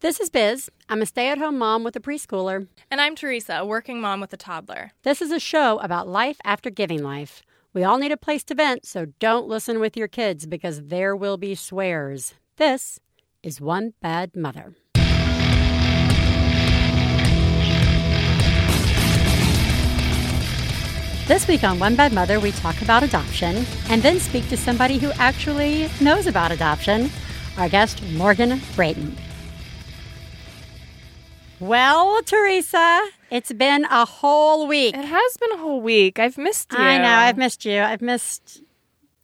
This is Biz. I'm a stay at home mom with a preschooler. And I'm Theresa, a working mom with a toddler. This is a show about life after giving life. We all need a place to vent, so don't listen with your kids because there will be swears. This is One Bad Mother. This week on One Bad Mother, we talk about adoption and then speak to somebody who actually knows about adoption, our guest, Morgan Brayton. Well, Theresa, it's been a whole week. It has been a whole week. I've missed you. I know, I've missed you. I've missed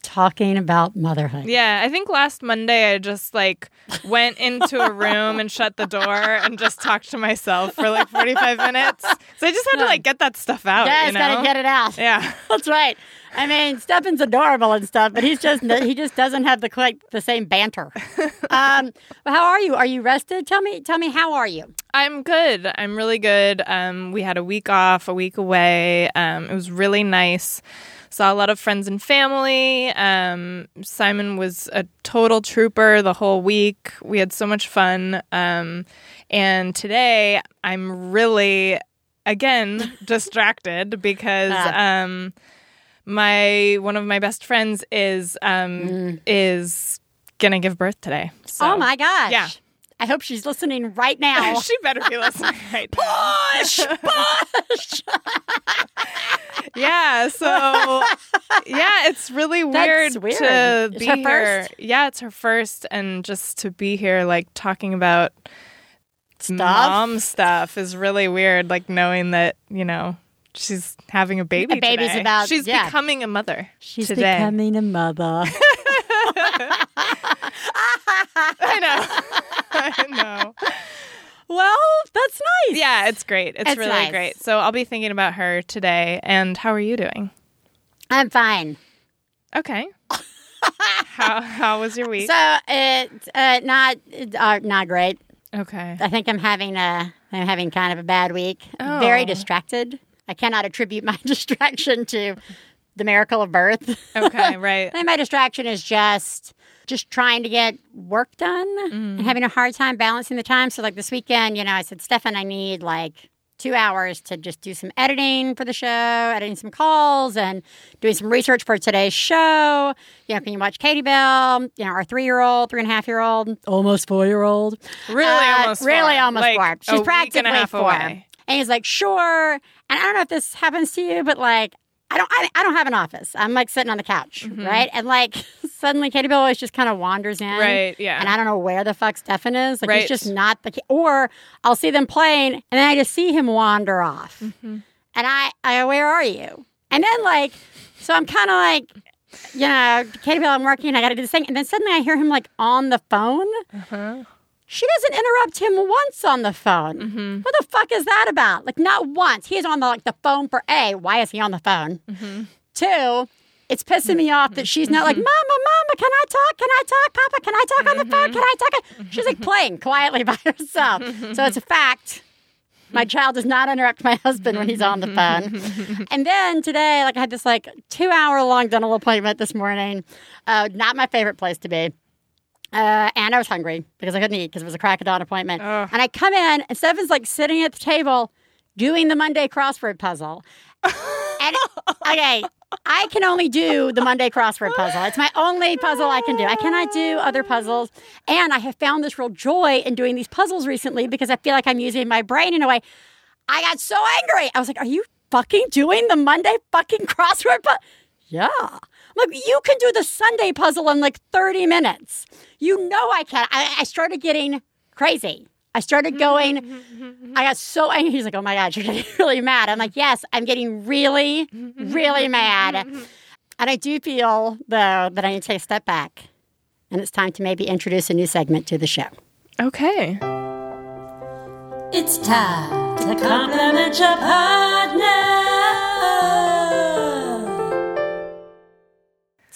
talking about motherhood. Yeah, I think last Monday I just like went into a room and shut the door and just talked to myself for like 45 minutes. So I just had to like get that stuff out. Yeah, you know? got to get it out. Yeah. That's right. I mean, Stefan's adorable and stuff, but he's just he just doesn't have the like the same banter. Um, how are you? Are you rested? Tell me, tell me, how are you? I'm good. I'm really good. Um, we had a week off, a week away. Um, it was really nice. Saw a lot of friends and family. Um, Simon was a total trooper the whole week. We had so much fun. Um, and today I'm really, again, distracted because um, my one of my best friends is um, is gonna give birth today. So. oh my gosh! Yeah. I hope she's listening right now. she better be listening right now. push, push. yeah so yeah it's really weird, weird. to It's be her here first? yeah it's her first and just to be here like talking about Stuff? mom stuff is really weird like knowing that you know she's having a baby A baby's today. about- she's yeah. becoming a mother She's today becoming a mother. i know i know well, that's nice. yeah it's great it's It's really nice. great so i'll be thinking about her today and how are you doing I'm fine. okay how how was your week So it's uh, not uh, not great. okay I think I'm having a I'm having kind of a bad week. Oh. Very distracted. I cannot attribute my distraction to the miracle of birth. okay right I think my distraction is just just trying to get work done and having a hard time balancing the time. So like this weekend, you know, I said, Stefan, I need like two hours to just do some editing for the show, editing some calls and doing some research for today's show. You know, can you watch Katie Bell? You know, our three year old, three and a half year old, almost four year old. Really, Uh, almost really four. almost Like, four. a She's week practically and a half four. away. And he's like, sure. And I don't know if this happens to you, but like, I don't, I, I don't have an office. I'm like sitting on the couch, right? And like, suddenly Katie Bell always just kind of wanders in, Mm-hmm. Right, yeah. And I don't know where the fuck Stefan is. Like, Right. he's just not the. Or I'll see them playing, and then I just see him wander off, Mm-hmm. and I, I, where are you? And then like, so I'm kind of like. You know, Katie Bell, I'm working. I got to do this thing, and then suddenly I hear him like on the phone, Uh-huh. She doesn't interrupt him once on the phone. Mm-hmm. What the fuck is that about? Like not once. He's on the like the phone for A. Why is he on the phone? Mm-hmm. Two, it's pissing me off that she's not like, Mama, Mama, can I talk? Can I talk? Papa, can I talk on the phone? Can I talk? She's like playing quietly by herself. So it's a fact. My child does not interrupt my husband when he's on the phone. And then today, like I had this like two hour long dental appointment this morning. Uh, not my favorite place to be. Uh, and I was hungry because I couldn't eat because it was a crack of dawn appointment. And I come in, and Stefan's like sitting at the table doing the Monday crossword puzzle. and okay, I can only do the Monday crossword puzzle. It's my only puzzle I can do. I cannot do other puzzles. And I have found this real joy in doing these puzzles recently because I feel like I'm using my brain in a way. I got so angry. I was like, Are you fucking doing the Monday fucking crossword puzzle? Yeah. I'm like, you can do the Sunday puzzle in like 30 minutes. You know I can. I, I started getting crazy. I started mm-hmm, going, mm-hmm, mm-hmm, I got so angry. He's like, oh my God, you're getting really mad. I'm like, yes, I'm getting really, really mad. And I do feel, though, that I need to take a step back. And it's time to maybe introduce a new segment to the show. Okay. It's time to compliment your partner.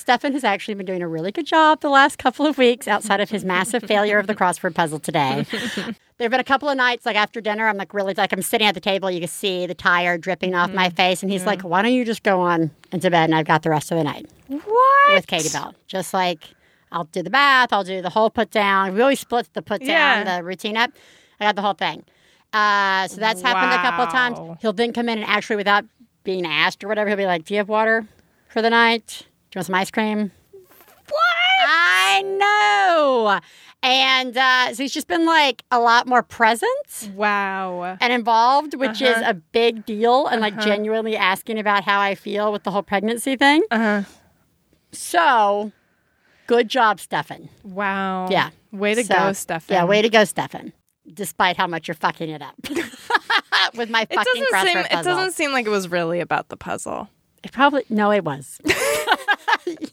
Stefan has actually been doing a really good job the last couple of weeks outside of his massive failure of the crossword puzzle today. there have been a couple of nights, like after dinner, I'm like really, like I'm sitting at the table, you can see the tire dripping off my face. And he's like, why don't you just go on into bed and I've got the rest of the night What? with Katie Bell? Just like, I'll do the bath. I'll do the whole put down. We always split the put down, Yeah. the routine up. I got the whole thing. Uh, so that's happened a couple of times. He'll then come in and actually, without being asked or whatever, he'll be like, "Do you have water for the night? Do you want some ice cream?" What? I know. And uh, so he's just been like a lot more present Wow. and involved, which is Uh-huh. a big deal, and like genuinely asking about how I feel with the whole pregnancy thing. Uh-huh. So, good job, Stefan. Wow. Yeah. Way to So, go, Stefan. Yeah, way to go, Stefan. Despite how much you're fucking it up with my It fucking doesn't crossword seem. It doesn't seem like it was really about the puzzle. It probably no, it was.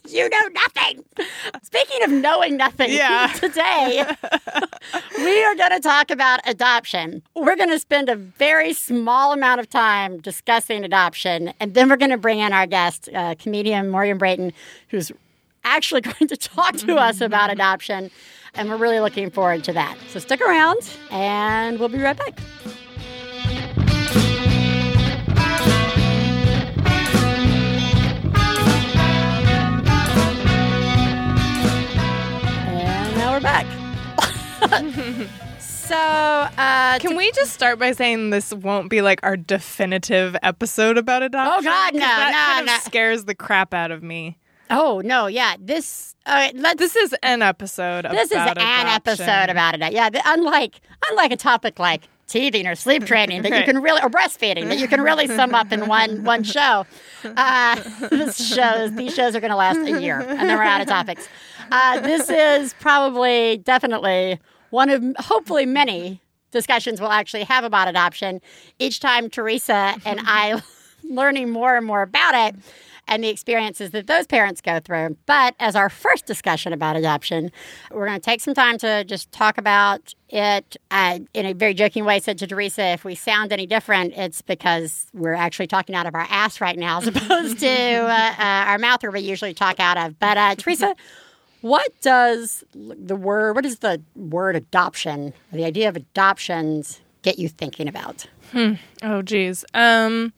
you know nothing. Speaking of knowing nothing, Yeah. today we are going to talk about adoption. We're going to spend a very small amount of time discussing adoption, and then we're going to bring in our guest, uh, comedian Morgan Brayton, who's actually going to talk to us about adoption, and we're really looking forward to that. So stick around, and we'll be right back. We're back. so, uh, Can we just start by saying this won't be like our definitive episode about adoption? Oh, God, no, that no, kind of scares the crap out of me. oh no, yeah, this. Uh, let's. This is an episode. This is about an adoption. episode about it. Yeah, the, unlike unlike a topic like teething or sleep training that you can really or breastfeeding that you can really sum up in one one show. Uh, this shows these shows are going to last a year, and then we're out of topics. Uh, this is probably definitely one of hopefully many discussions we'll actually have about adoption. Each time Theresa and I learning more and more about it and the experiences that those parents go through. But as our first discussion about adoption, we're going to take some time to just talk about it uh, in a very joking way. Said to Theresa, if we sound any different, it's because we're actually talking out of our ass right now, as opposed to uh, uh, our mouth where we usually talk out of. But uh, Theresa, what does the word, what does the word adoption, the idea of adoptions, get you thinking about? Oh, geez. Um,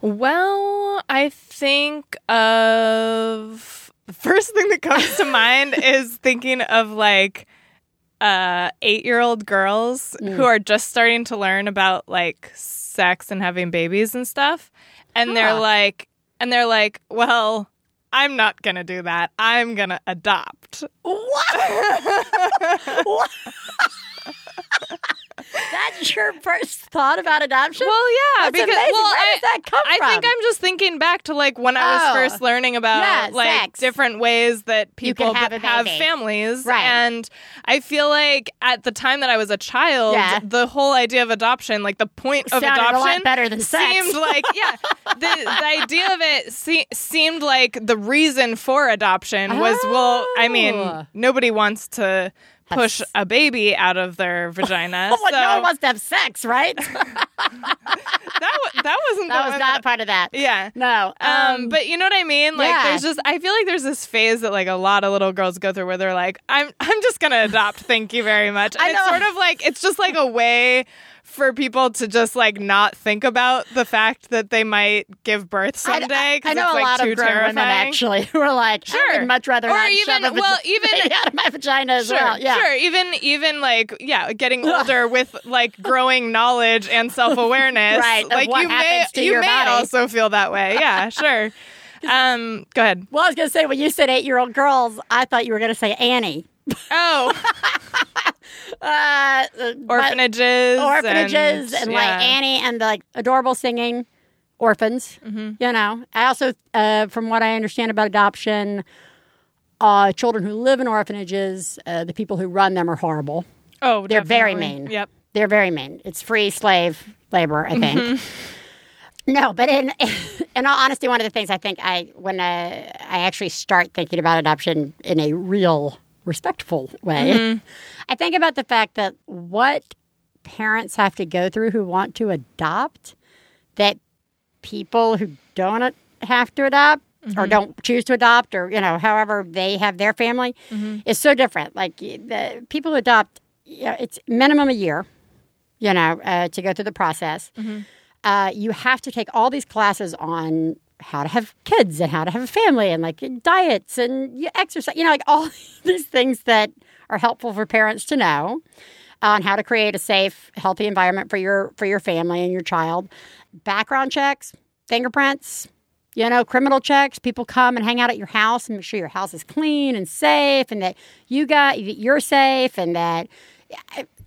well, I think of the first thing that comes to mind is thinking of like uh, eight year old girls who are just starting to learn about like sex and having babies and stuff. And they're like, and they're like, well, I'm not going to do that. I'm going to adopt. What? What? That's your first thought about adoption? Well, yeah, That's because amazing. well, Where I, does that come I from? think I'm just thinking back to like when I was Oh. first learning about Yeah, like sex. different ways that You people can have b- a baby. families, Right. And I feel like at the time that I was a child, Yeah. the whole idea of adoption, like the point of Sounded a lot adoption, better than sex. seemed like yeah, the the idea of it se- seemed like the reason for adoption was well, I Oh. mean, nobody wants to. Push a baby out of their vagina. Well, so no one wants to have sex, right? that that wasn't the was one not part of that. Yeah. No. Um, but you know what I mean? Like yeah. there's just I feel like there's this phase that like a lot of little girls go through where they're like, I'm I'm just gonna adopt, thank you very much. I it's know. sort of like it's just like a way for people to just like not think about the fact that they might give birth someday. I, I know it's, a lot of grown terrifying. women actually who are like, I Sure. would much rather Or not even- shove a well, even- out of my vagina as Sure, well. Yeah. Sure. Even even like yeah, getting older with like growing knowledge and self awareness. Right, Like what you may to you may body. also feel that way. Yeah, sure. Um, go ahead. Well, I was going to say, when you said eight year old girls, I thought you were going to say Annie. Oh, Uh, orphanages, orphanages and, like yeah. Annie and the like adorable singing orphans. Mm-hmm. You know, I also, uh, from what I understand about adoption, uh, children who live in orphanages, uh, the people who run them are horrible. Oh, They're very mean. Yep. They're very mean. It's free slave labor, I think. Mm-hmm. No, but in in all honesty, one of the things I think I when uh, I actually start thinking about adoption in a real respectful way, Mm-hmm. I think about the fact that what parents have to go through who want to adopt that people who don't have to adopt or Mm-hmm. don't choose to adopt or you know however they have their family Mm-hmm. is so different like the people who adopt you know, it's minimum a year you know uh, to go through the process Mm-hmm. uh, you have to take all these classes on how to have kids and how to have a family and like diets and y- exercise, you know, like all these things that are helpful for parents to know on how to create a safe, healthy environment for your for your family and your child. Background checks, fingerprints, you know, criminal checks. People come and hang out at your house and make sure your house is clean and safe, and that you got that you're safe, and that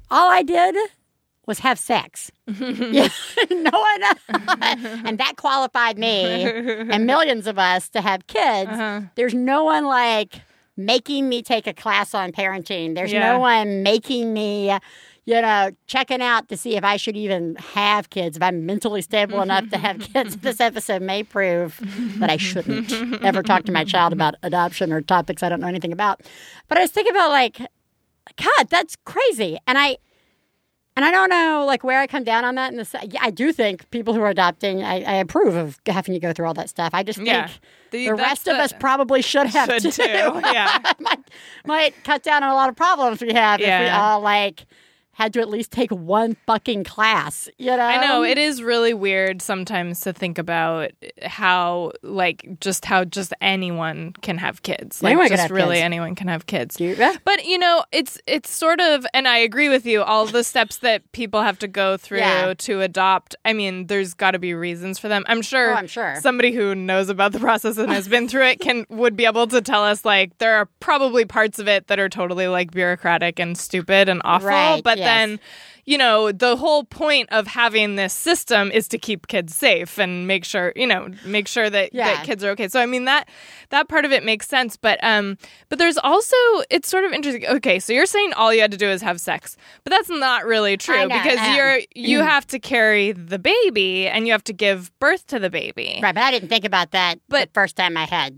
all I did was have sex. yeah, no one, and that qualified me and millions of us to have kids. Uh-huh. There's no one like making me take a class on parenting. There's Yeah. no one making me. You know, checking out to see if I should even have kids, if I'm mentally stable mm-hmm. enough to have kids. This episode may prove that I shouldn't ever talk to my child about adoption or topics I don't know anything about. But I was thinking about like, God, that's crazy. And I, and I don't know like where I come down on that. In the yeah, I do think people who are adopting, I, I approve of having to go through all that stuff. I just think Yeah. the, The- rest of the- us probably should have Should too. too, yeah. might, might cut down on a lot of problems we have if we all like had to at least take one fucking class. You know, I know it is really weird sometimes to think about how like just how just anyone can have kids. Like Anyone just really kids. anyone can have kids. You- yeah. But you know, it's it's sort of and I agree with you all the steps that people have to go through Yeah. to adopt. I mean, there's got to be reasons for them. I'm sure Oh, I'm sure. somebody who knows about the process and has been through it can would be able to tell us like there are probably parts of it that are totally like bureaucratic and stupid and awful, Right, but yes. Then you know, the whole point of having this system is to keep kids safe and make sure, you know, make sure that, Yeah. that kids are okay. So I mean that that part of it makes sense, but um but there's also it's sort of interesting. Okay, so you're saying all you had to do is have sex. But that's not really true know, because um, you're you have to carry the baby and you have to give birth to the baby. right. But I didn't think about that But- the first time I had.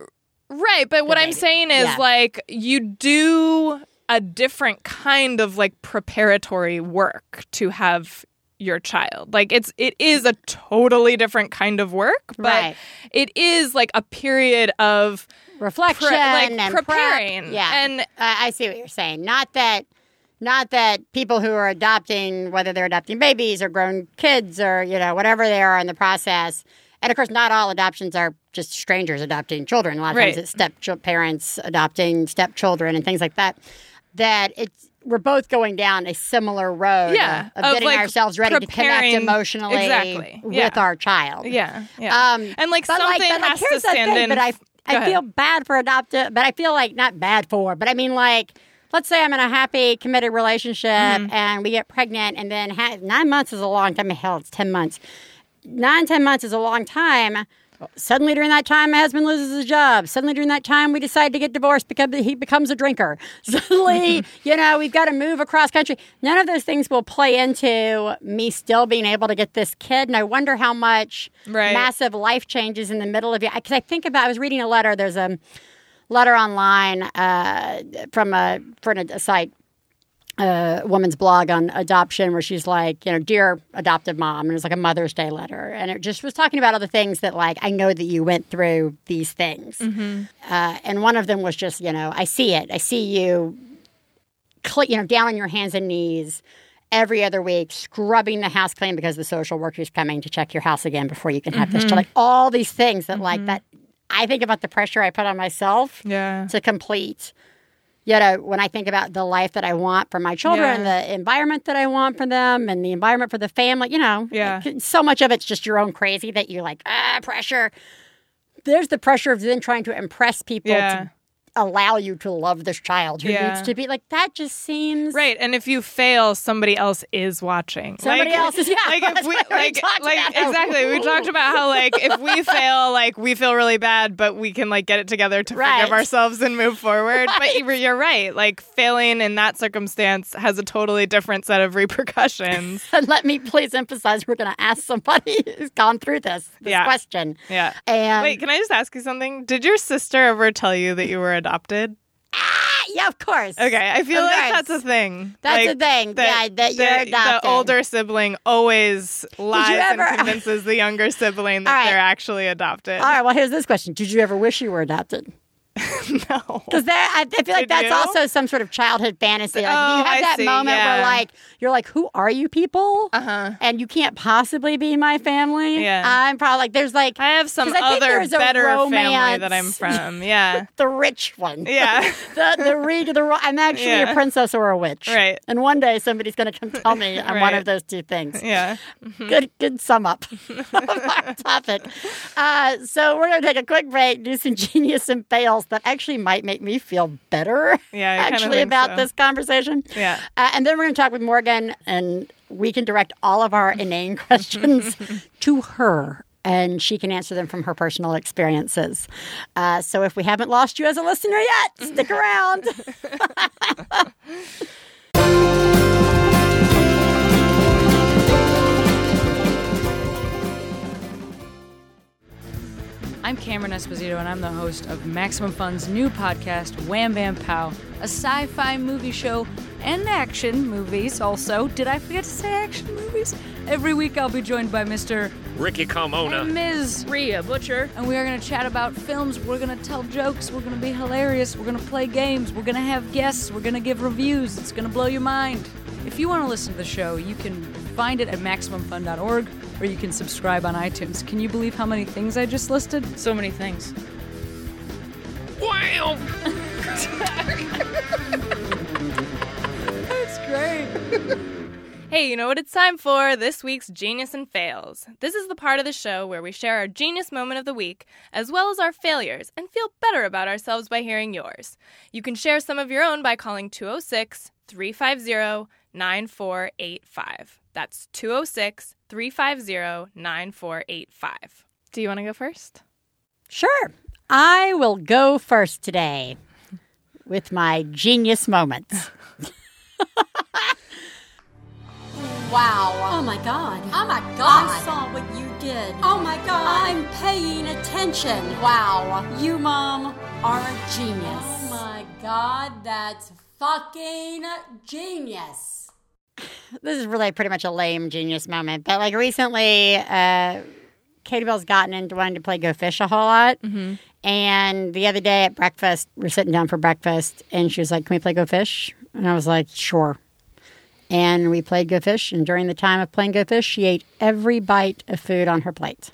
Right, but what I'm saying is Yeah. like you do a different kind of like preparatory work to have your child. Like it's it is a totally different kind of work, but Right. it is like a period of reflection like, and prep. preparing. Yeah, And- I I see what you're saying. Not that, not that people who are adopting, whether they're adopting babies or grown kids or you know whatever they are in the process. And of course, not all adoptions are just strangers adopting children. A lot of Right. times it's step parents adopting stepchildren and things like that. That it's we're both going down a similar road Yeah, of, of, getting like, ourselves ready to connect emotionally Exactly, with yeah. our child. yeah, yeah. Um, and like something like, but like, has to here's the stand thing, in. But I, I feel bad for adopted, but I feel like not bad for, but I mean like, let's say I'm in a happy, committed relationship Mm-hmm. and we get pregnant, and then ha- nine months is a long time. Hell, it's ten months. Nine, ten months is a long time. Suddenly, during that time, my husband loses his job. Suddenly, during that time, we decide to get divorced because he becomes a drinker. Suddenly, you know, we've got to move across country. None of those things will play into me still being able to get this kid. And I wonder how much Right. massive life changes in the middle of it. Because I think about, I was reading a letter. There's a letter online uh, from a from a, a site a woman's blog on adoption where she's like, you know, dear adoptive mom, and it was like a Mother's Day letter, and it just was talking about all the things that like I know that you went through these things, mm-hmm. uh, and one of them was just, you know, I see it, I see you, cl- you know, down on your hands and knees. Every other week, scrubbing the house clean because the social worker's coming to check your house again before you can have this child. Mm-hmm. Like all these things that, like mm-hmm. that, I think about the pressure I put on myself yeah. to complete. You know, when I think about the life that I want for my children, Yeah. the environment that I want for them, and the environment for the family, you know, Yeah. so much of it's just your own crazy that you're like, ah, pressure. There's the pressure of then trying to impress people Yeah. to allow you to love this child who Yeah. needs to be like that. Just seems Right, and if you fail, somebody else is watching. Somebody Like- else is- yeah, Like if we what we like like exactly, we talked about how like if we fail, like we feel really bad, but we can like get it together to Right. forgive ourselves and move forward. But you're, you're right, like failing in that circumstance has a totally different set of repercussions. And let me please emphasize, we're going to ask somebody who's gone through this, this Yeah. question. Yeah. And Wait, can I just ask you something? Did your sister ever tell you that you were adopted? Ah, yeah, of course. Okay, I feel Of like course. that's a thing. That's Like, a thing. yeah, that you're the, adopted. the older sibling always lies ever- and convinces the younger sibling that right. they're actually adopted. All right. Well, here's this question: Did you ever wish you were adopted? no. Because I, I feel like Did that's you? also some sort of childhood fantasy. Like Oh, you have I that see, moment where like you're like, who are you people? Uh-huh. And you can't possibly be my family. Yeah. I'm probably like there's like I have some I other better family that I'm from. Yeah. the rich one. Yeah. the the read the I'm actually Yeah. a princess or a witch. Right. And one day somebody's going to come tell me I'm one of those two things. Yeah. Good, good sum up of our topic. Uh, so we're going to take a quick break, do some genius and fails that actually might make me feel better. Yeah, actually about so. this conversation. Yeah. Uh, and then we're going to talk with Morgan, and we can direct all of our inane questions to her. And she can answer them from her personal experiences. Uh, so if we haven't lost you as a listener yet, stick around. I'm Cameron Esposito, and I'm the host of Maximum Fun's new podcast, Wham Bam Pow, a sci fi movie show and action movies also. Did I forget to say action movies? Every week I'll be joined by Mr. Ricky Carmona. and Ms. Rhea Butcher, and we are going to chat about films. We're going to tell jokes. We're going to be hilarious. We're going to play games. We're going to have guests. We're going to give reviews. It's going to blow your mind. If you want to listen to the show, you can find it at MaximumFun.org or you can subscribe on iTunes. Can you believe how many things I just listed? So many things. Wow! That's great. Hey, you know what it's time for? This week's Genius and Fails. This is the part of the show where we share our genius moment of the week, as well as our failures, and feel better about ourselves by hearing yours. You can share some of your own by calling 206 350 9485. That's 206 350 9485. Do you want to go first? Sure. I will go first today with my genius moments. Wow. Oh my god. Oh my God. I saw what you did. Oh my god. I'm paying attention. Wow. You, Mom, are a genius. Oh my god, that's fucking genius. This is really pretty much a lame genius moment, but like recently, uh, Katie Bell's gotten into wanting to play Go Fish a whole lot. And the other day at breakfast, we're sitting down for breakfast, and she was like, Can we play Go Fish? And I was like, Sure. And we played Go Fish, and during the time of playing Go Fish, she ate every bite of food on her plate.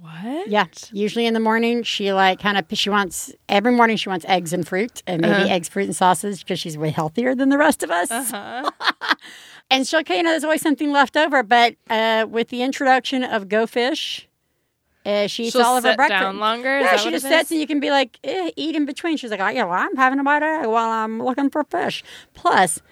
What? Yeah. Usually in the morning, she like kind of she wants every morning she wants eggs and fruit and maybe eggs, fruit, and sausage because she's way healthier than the rest of us. and she'll, okay, you know, there's always something left over. But uh, with the introduction of Go Fish, uh, she eats She'll all of her breakfast. down longer? Yeah, she just it sits and you can be like, eh, eat in between. She's like, oh, yeah, well, I'm having a bite of egg while I'm looking for fish. Plus,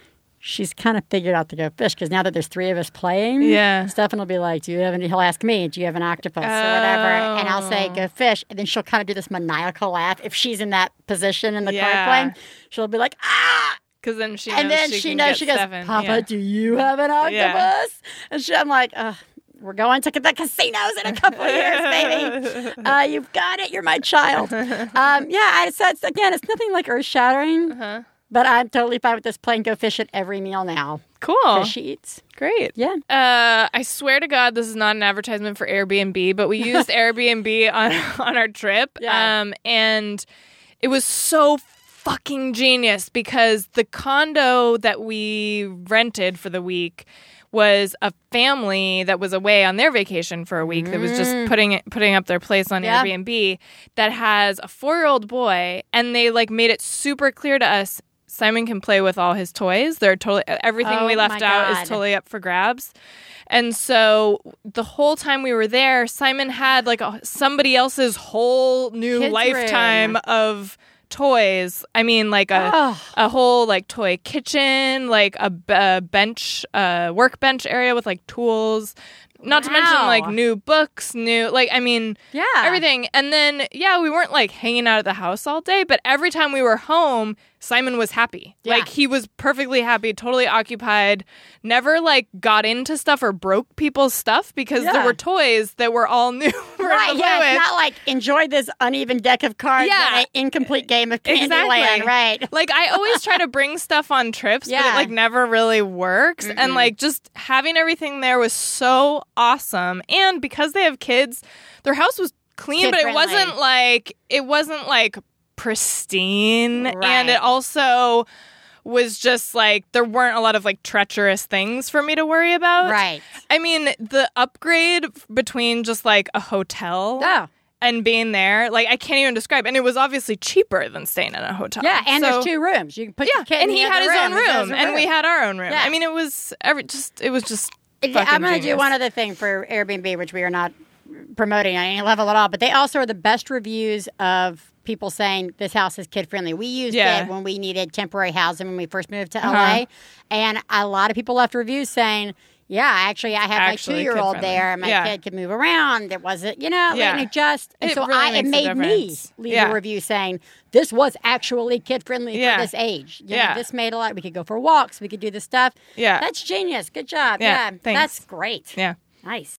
she's kind of figured out to go fish because now that there's three of us playing, Yeah. Stefan will be like, "Do you have any?" He'll ask me, "Do you have an octopus or whatever?" And I'll say, Oh. "Go fish," and then she'll kind of do this maniacal laugh if she's in that position in the Yeah. card playing. She'll be like, "Ah!" Because then she and then she, she knows she goes, seven. "Papa, Yeah. do you have an octopus?" Yeah. And she, I'm like, Ugh. We're going to get the casinos in a couple of years, baby. Uh, you've got it. You're my child. Um, yeah, I, so it's, again, it's nothing like earth shattering, Uh-huh. But I'm totally fine with this playing go fish at every meal now. Cool. She eats. Great. Yeah. Uh, I swear to God, this is not an advertisement for Airbnb, but we used Airbnb on on our trip, Yeah. um, and it was so fucking genius because the condo that we rented for the week was a family that was away on their vacation for a week that was just putting it, putting up their place on Mm. Yeah. Airbnb that has a 4-year-old boy and they like made it super clear to us Simon can play with all his toys. They're totally everything Oh we left out is totally up for grabs. And so the whole time we were there, Simon had like a, somebody else's whole new Kids' lifetime room. of toys. I mean, like a Oh. a whole like toy kitchen, like a, a bench, uh, workbench area with like tools. Not to mention like new books, new like I mean Yeah. everything. And then yeah, we weren't like hanging out at the house all day, but every time we were home, Simon was happy. Yeah. Like he was perfectly happy, totally occupied. Never like got into stuff or broke people's stuff because Yeah. there were toys that were all new. Right, yeah, it's with. not like enjoy this uneven deck of cards Yeah. an incomplete game of Candyland, Exactly. right? Like I always try to bring stuff on trips, but Yeah. it like never really works. And like just having everything there was so awesome. And because they have kids, their house was clean, but it wasn't like it wasn't like pristine and it also was just like there weren't a lot of like treacherous things for me to worry about. Right. I mean, the upgrade between just like a hotel Oh. and being there, like I can't even describe. And it was obviously cheaper than staying in a hotel. Yeah, and So- there's two rooms. You can put Yeah, kid and he had his own room, his room, and we had our own room. Yeah. I mean, it was every just it was just. I'm going to do one other thing for Airbnb, which we are not promoting on any level at all. But they also are the best reviews of people saying this house is kid friendly. We used Yeah. it when we needed temporary housing when we first moved to Uh-huh. LA, and a lot of people left reviews saying. Yeah, actually, I had Actually my two-year-old there, and my Yeah. kid could move around. It wasn't, you know, Yeah. and it just, and It so really I, it made me leave Yeah. a review saying this was actually kid-friendly Yeah. for this age. You know, Yeah. this made a lot. We could go for walks. We could do this stuff. Yeah. that's genius. Good job. Yeah, Yeah, thanks. that's great. Yeah. Nice.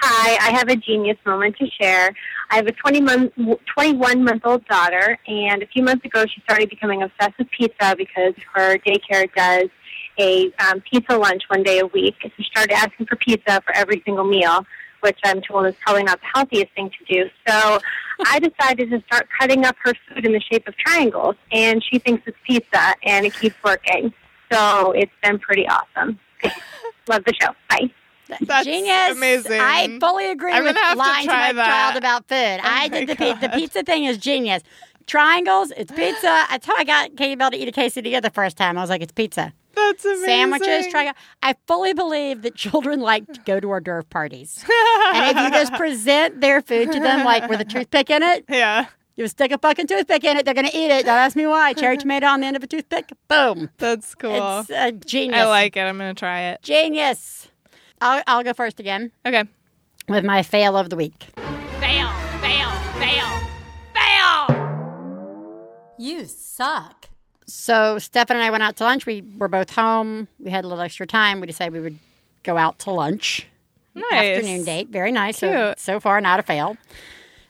Hi, I have a genius moment to share. I have a 20 month, 21 month old daughter, and a few months ago she started becoming obsessed with pizza because her daycare does a um, pizza lunch one day a week. So she started asking for pizza for every single meal, which I'm told is probably not the healthiest thing to do. So I decided to start cutting up her food in the shape of triangles, and she thinks it's pizza, and it keeps working. So it's been pretty awesome. Love the show. Bye. That's Genius. amazing. I fully agree I'm with gonna have to lying to, try my that. child about food. I did the pizza. The pizza thing is genius. Triangles, it's pizza. That's how I got Katie Bell to eat a quesadilla the first time. I was like, it's pizza. That's amazing. Sandwiches, triangle. I fully believe that children like to go to hors d'oeuvre parties. and if you just present their food to them like with a toothpick in it, Yeah, you stick a fucking toothpick in it, they're going to eat it. Don't ask me why. Cherry tomato on the end of a toothpick. Boom. that's cool. It's a genius. I like it. I'm gonna try it. Genius. I'll, I'll go first again Okay. with my fail of the week. Fail, fail, fail, fail! You suck. So Stefan and I went out to lunch. We were both home. We had a little extra time. We decided we would go out to lunch. Nice. Afternoon date. Very nice. So, so far, not a fail.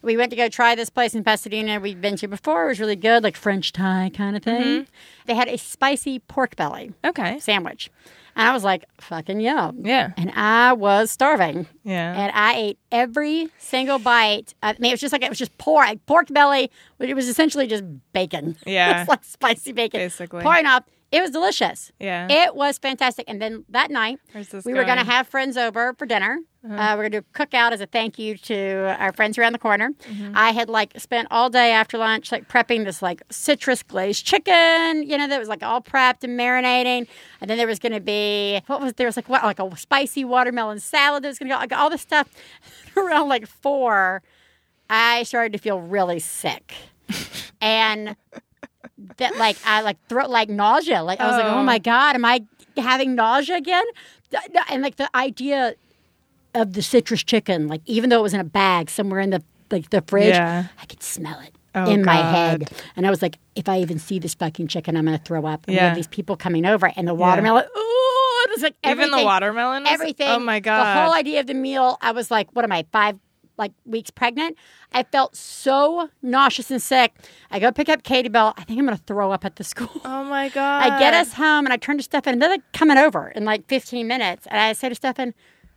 We went to go try this place in Pasadena we've been to before. It was really good, like French Thai kind of thing. Mm-hmm. They had a spicy pork belly Okay. sandwich. And I was like, fucking yum. Yeah. And I was starving. Yeah. And I ate every single bite. I mean, it was just like it was just pork, like pork belly, but it was essentially just bacon. Yeah. it's like spicy bacon. Basically. pouring off. It was delicious. Yeah. it was fantastic. And then that night, we were going to? Uh-huh. have friends over for dinner. Uh, we're going to do a cookout as a thank you to our friends around the corner. Mm-hmm. I had like spent all day after lunch like prepping this like citrus glazed chicken, you know, that was like all prepped and marinating. And then there was going to be what was there was like what like a spicy watermelon salad that was going to go like all this stuff. around like four, I started to feel really sick, and that like I like throat like nausea. Like I was like, Oh. oh my god, am I having nausea again? And like the idea of the citrus chicken, like even though it was in a bag somewhere in the like the fridge, Yeah. I could smell it. Oh, in my head, and I was like, if I even see this fucking chicken, I'm gonna throw up. And Yeah. have these people coming over, and the watermelon. Ooh, it was like Even the everything- watermelon. was- oh everything. Oh my God! The whole idea of the meal, I was like, what am I, five like weeks pregnant? I felt so nauseous and sick. I go pick up Katie Bell. I think I'm gonna throw up at the school. oh my god. I get us home and I turn to Stefan and they're like coming over in like 15 minutes. And I say to Stefan,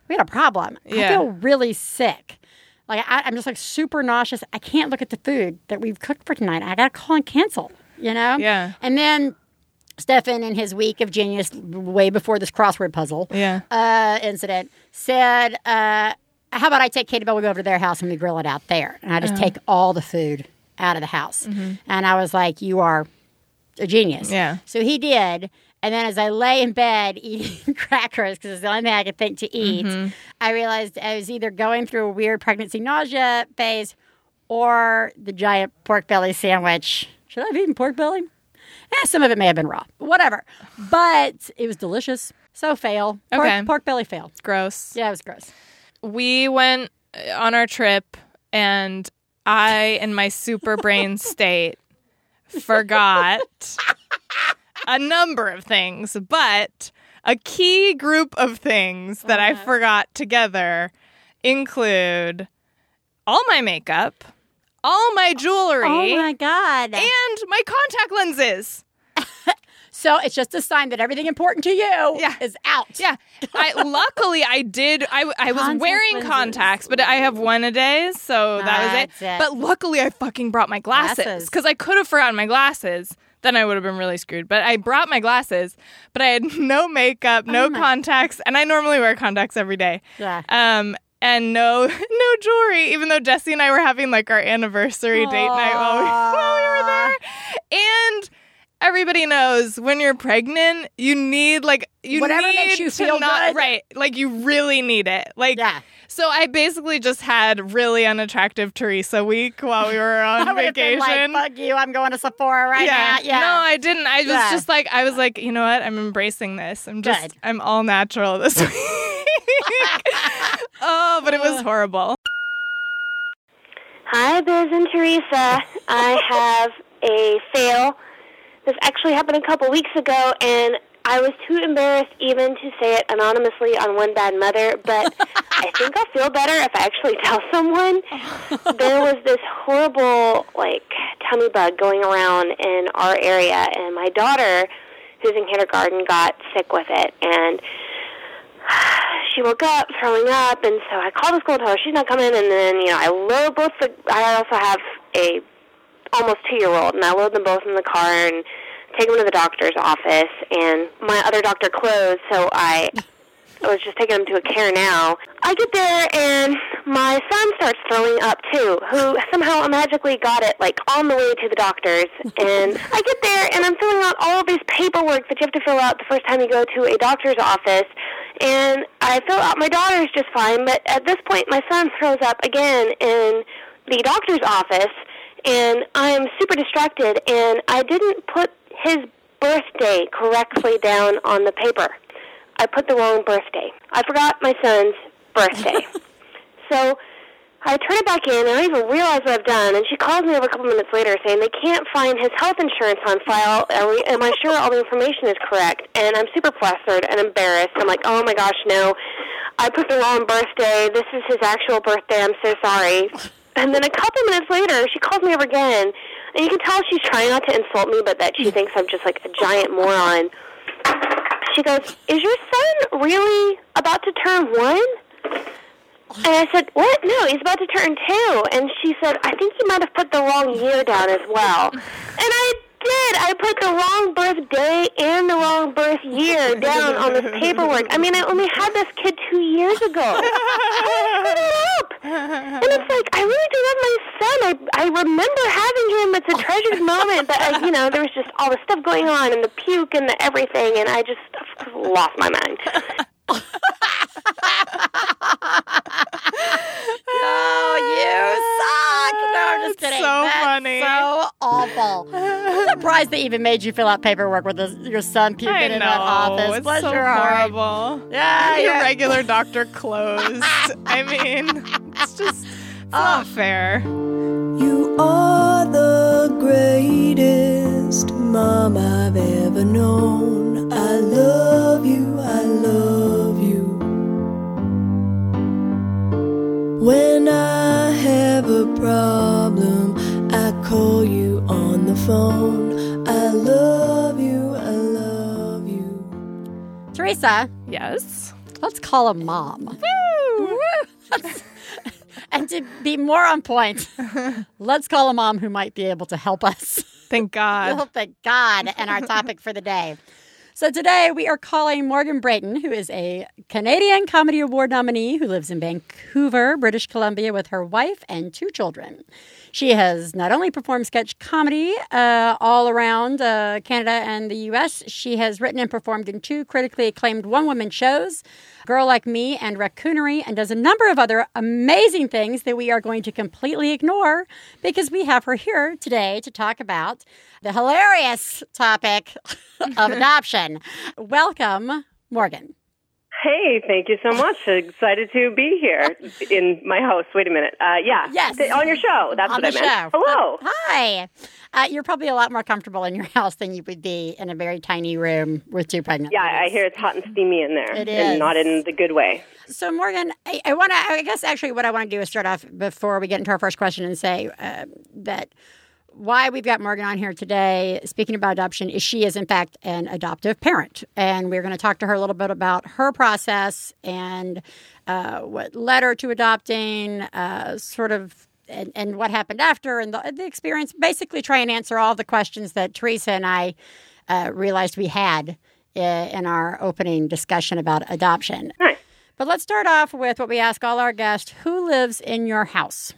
we had a problem. I feel really sick. Like I, I'm just like super nauseous. I can't look at the food that we've cooked for tonight. I gotta call and cancel. You know? Yeah. And then Stefan, in his week of genius, way before this crossword puzzle Yeah. uh, incident, said, uh, "How about I take Katie Bell? We go over to their house and we grill it out there, and I Uh-huh. just take all the food out of the house." And I was like, "You are a genius." Mm-hmm. Yeah. So he did. And then as I lay in bed eating crackers, because it's the only thing I could think to eat, Mm-hmm. I realized I was either going through a weird pregnancy nausea phase or the giant pork belly sandwich. Should I have eaten pork belly? Eh, some of it may have been raw. Whatever. But it was delicious. So fail. Pork, Okay. pork belly fail. Gross. Yeah, it was gross. We went uh, on our trip and I, in my super brain state, forgot a number of things, but a key group of things that I forgot together include all my makeup, all my jewelry, Oh my god. and my contact lenses. So it's just a sign that everything important to you Yeah. is out. Yeah. I luckily I did I I was Contact wearing lenses. contacts, but I have one a day, so that was it. it. But luckily I fucking brought my glasses cuz I could have forgotten my glasses. Then I would have been really screwed. But I brought my glasses, but I had no makeup, no Oh contacts, and I normally wear contacts every day. Yeah. Um and no no jewelry, even though Jesse and I were having like our anniversary date night while we, while we were there. And everybody knows when you're pregnant, you need like you Whatever need makes you feel not, good. right. Like you really need it. Like Yeah. so I basically just had really unattractive Theresa week while we were on I would been vacation. like, fuck you, I'm going to Sephora right yeah. now. Yeah. No, I didn't. I was Yeah. just like I was like, you know what? I'm embracing this. I'm just Good. I'm all natural this week. oh, but it was horrible. Hi, Biz and Theresa. I have a fail. This actually happened a couple weeks ago, and I was too embarrassed even to say it anonymously on One Bad Mother, but I think I'll feel better if I actually tell someone. There was this horrible, like, tummy bug going around in our area, and my daughter, who's in kindergarten, got sick with it, and she woke up throwing up, and so I called the school and told her she's not coming. And then you know I load both the. I also have a almost two year old, and I load them both in the car and take them to the doctor's office. And my other doctor closed, so I was just taking them to a care now. I get there, and my son starts throwing up too, who somehow magically got it like on the way to the doctor's. And I get there, and I'm filling out all of this paperwork that you have to fill out the first time you go to a doctor's office. And I fill out my daughter's just fine, but at this point, my son throws up again in the doctor's office, and I'm super distracted, and I didn't put his birthday correctly down on the paper. I put the wrong birthday. I forgot my son's birthday. so I turn it back in, and I don't even realize what I've done. And she calls me over a couple minutes later saying they can't find his health insurance on file. Are we, am I sure all the information is correct? And I'm super flustered and embarrassed. I'm like, oh my gosh, no. I put the wrong birthday. This is his actual birthday. I'm so sorry. And then a couple minutes later, she calls me over again. And you can tell she's trying not to insult me, but that she thinks I'm just like a giant moron. She goes, Is your son really about to turn one? And I said, What? No, he's about to turn two. And she said, I think you might have put the wrong year down as well. And I did. I put the wrong birthday and the wrong birth year down on this paperwork. I mean, I only had this kid two years ago. I screwed it up. And it's like, I really do love my son. I, I remember having him. It's a treasured moment. But, I, you know, there was just all the stuff going on and the puke and the everything. And I just lost my mind. Oh, you suck. No, I'm just That's kidding. so That's funny. So awful. I'm surprised they even made you fill out paperwork with this, your son puking I in know. that office. It's Bless so your heart. horrible. Yeah, Your yeah. regular doctor closed. I mean, it's just it's not oh. fair. You are the greatest mom I've ever known. I love you, I love you. When I phone. I love you, I love you. Theresa, Yes. let's call a mom. Woo! and to be more on point, let's call a mom who might be able to help us. Thank God. Oh, thank God. And our topic for the day. So today we are calling Morgan Brayton, who is a Canadian Comedy Award nominee who lives in Vancouver, British Columbia, with her wife and two children. She has not only performed sketch comedy uh, all around uh, Canada and the U.S., she has written and performed in two critically acclaimed one woman shows, Girl Like Me and Raccoonery, and does a number of other amazing things that we are going to completely ignore because we have her here today to talk about the hilarious topic of adoption. Welcome, Morgan. Hey, thank you so much. Excited to be here in my house. Wait a minute. Uh, yeah. Yes. On your show. That's on what the I meant. show. Hello. Hi. Uh, you're probably a lot more comfortable in your house than you would be in a very tiny room with two pregnant Yeah, I hear it's hot and steamy in there. It is. And not in the good way. So, Morgan, I, I want to, I guess actually what I want to do is start off before we get into our first question and say uh, that why we've got Morgan on here today, speaking about adoption, is she is, in fact, an adoptive parent. And we're going to talk to her a little bit about her process and uh, what led her to adopting, uh, sort of, and, and what happened after, and the, the experience. Basically, try and answer all the questions that Theresa and I uh, realized we had uh, in our opening discussion about adoption. Nice. But let's start off with what we ask all our guests Who lives in your house?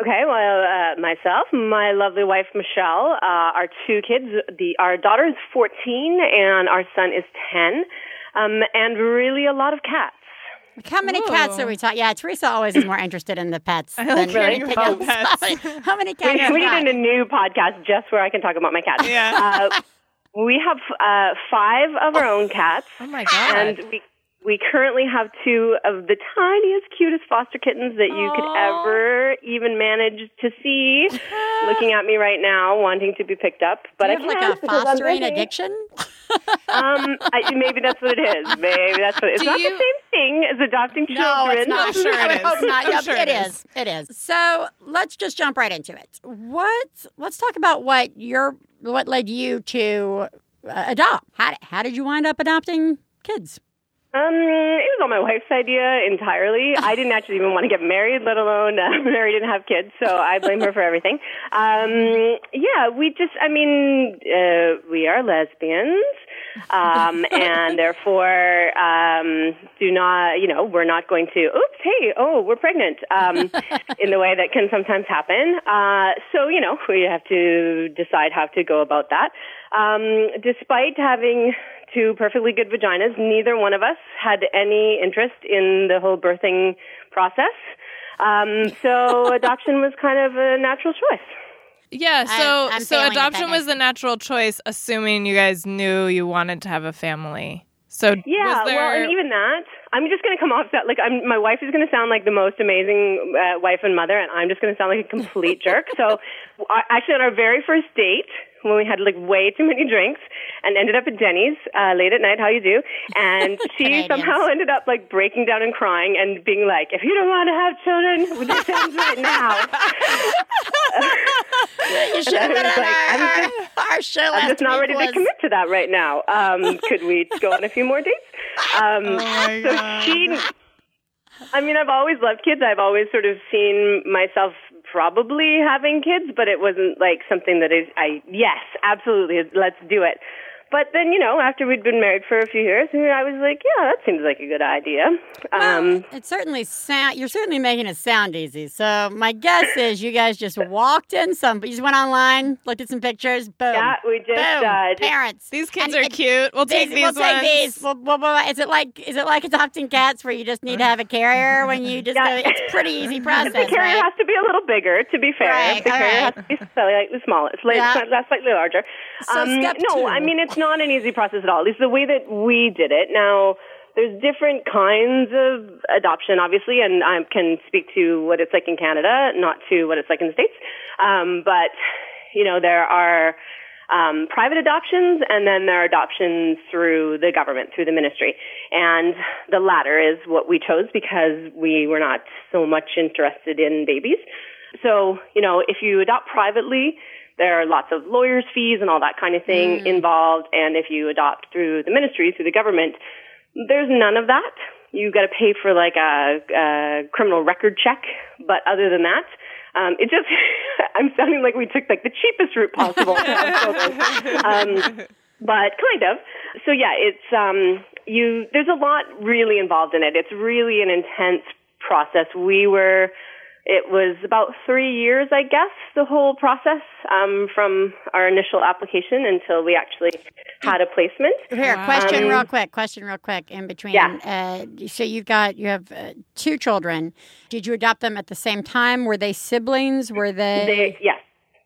Okay, well, uh, myself, my lovely wife Michelle, uh, our two kids. The our daughter is 14 and our son is 10, um, and really a lot of cats. How many cats are we talking? Yeah, Theresa always is more interested in the pets. I like than hearing anything about else. pets. How many We, cats? you we got? need a new podcast just where I can talk about my cats. Yeah. Uh, we have uh, five of our own cats. Oh my god. And we we currently have two of the tiniest, cutest foster kittens that you could ever even manage to see. looking at me right now, wanting to be picked up, but Do I you have like a fostering addiction? Um, I, maybe that's what it is. Maybe that's what it's Do not you- the same thing as adopting children. No, it's not. Sure it I not. Yep, sure it it is. is. It is. So let's just jump right into it. What? Let's talk about what your what led you to uh, adopt. How how did you wind up adopting kids? Um, it was all my wife's idea entirely. I didn't actually even want to get married, let alone uh, married and have kids. So I blame her for everything. Um, yeah, we just, I mean, uh, we are lesbians, um, and therefore um, do not, you know, we're not going to. Oops, hey, oh, we're pregnant. Um, in the way that can sometimes happen. Uh, so you know, we have to decide how to go about that. Um, despite having two perfectly good vaginas. Neither one of us had any interest in the whole birthing process. Um, so adoption was kind of a natural choice. Yeah, so I'm- I'm so adoption was the natural choice, assuming you guys knew you wanted to have a family. So Yeah, was there, well, and even that, I'm just going to come off that like I'm, my wife is going to sound like the most amazing uh, wife and mother, and I'm just going to sound like a complete jerk. So, actually, on our very first date, when we had like way too many drinks and ended up at Denny's uh, late at night, how you do, and she somehow ended up like breaking down and crying and being like, "If you don't want to have children, with this ends right now." You should have I been was on like, I'm our, just- our show last I'm just not ready was- to commit to that right now. Um, could we go on a few more dates? Um, Oh my so God. she, I mean, I've always loved kids. I've always sort of seen myself probably having kids, but it wasn't like something that is, I, yes, absolutely, let's do it. But then, you know, after we'd been married for a few years, I was like, yeah, that seems like a good idea. Um, It certainly sound. You're certainly making it sound easy. So my guess is you guys just walked in. Some you just went online, looked at some pictures. Boom. yeah, we just, Boom. uh, Parents. these kids And- are and cute. We'll take These- these we'll take these. We'll- we'll- we'll- is it like is it like adopting cats where you just need to have a carrier when you just Yeah. go? It's pretty easy process, the carrier right? has to be a little bigger, to be fair. Right, the all carrier right. has to be slightly smaller, slightly, Yeah. slightly larger. So step no, two. I mean it's not an easy process at all. At least the way that we did it. Now, there's different kinds of adoption, obviously, and I can speak to what it's like in Canada, not to what it's like in the states. Um, but you know, there are um, private adoptions, and then there are adoptions through the government, through the ministry. And the latter is what we chose because we were not so much interested in babies. So, you know, if you adopt privately, there are lots of lawyers' fees and all that kind of thing involved. And if you adopt through the ministry, through the government, there's none of that. You got to pay for like a, a criminal record check, but other than that, um, it just I'm sounding like we took like the cheapest route possible. to have children. um, but kind of. So yeah, it's um, you. There's a lot really involved in it. It's really an intense process. We were. It was about three years, I guess, the whole process um, from our initial application until we actually had a placement. Here, question Um, real quick. Question real quick. In between, Yeah. uh, so you've got you have uh, two children. Did you adopt them at the same time? Were they siblings? Were they? They, yes,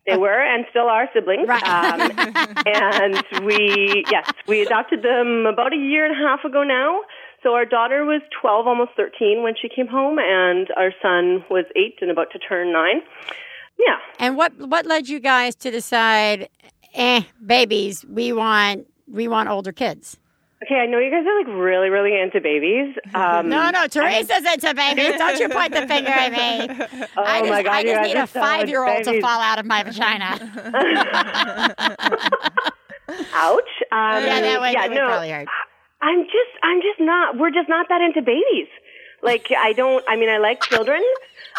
they were and still are siblings. Right. Um, and we, yes, we adopted them about a year and a half ago now. So our daughter was 12, almost 13 when she came home, and our son was eight and about to turn nine. Yeah. And what what led you guys to decide, eh, babies, we want we want older kids? Okay, I know you guys are like really, really into babies. Um, No, no, Theresa's into babies. Don't you point the finger at me. Oh I just, my god, I just need a so five year old to fall out of my vagina. Ouch. Um, yeah, that way yeah, no. probably hurt. I'm just, I'm just not. We're just not that into babies. Like I don't. I mean, I like children,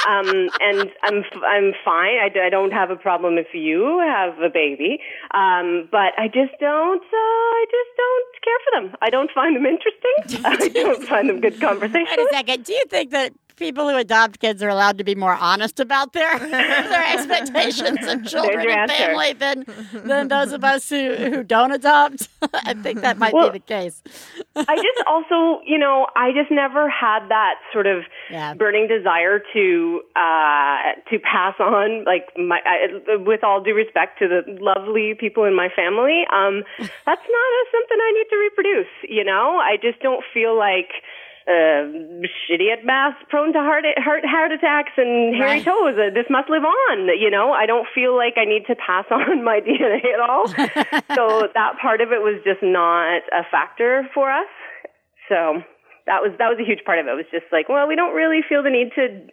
um, and I'm, I'm fine. I, I don't have a problem if you have a baby, um, but I just don't. Uh, I just don't care for them. I don't find them interesting. I don't find them good conversation. Wait a second. Do you think that people who adopt kids are allowed to be more honest about their their expectations of children and family than than those of us who, who don't adopt? I think that might Well, be the case. I just also, you know, I just never had that sort of Yeah. burning desire to uh to pass on like my I, with all due respect to the lovely people in my family. Um that's not a, something I need to reproduce, you know? I just don't feel like uh, shitty at math, prone to heart heart heart attacks and hairy Right. toes. Uh, this must live on. You know, I don't feel like I need to pass on my DNA at all. so that part of it was just not a factor for us. So that was that was a huge part of it. It was just like, well, we don't really feel the need to.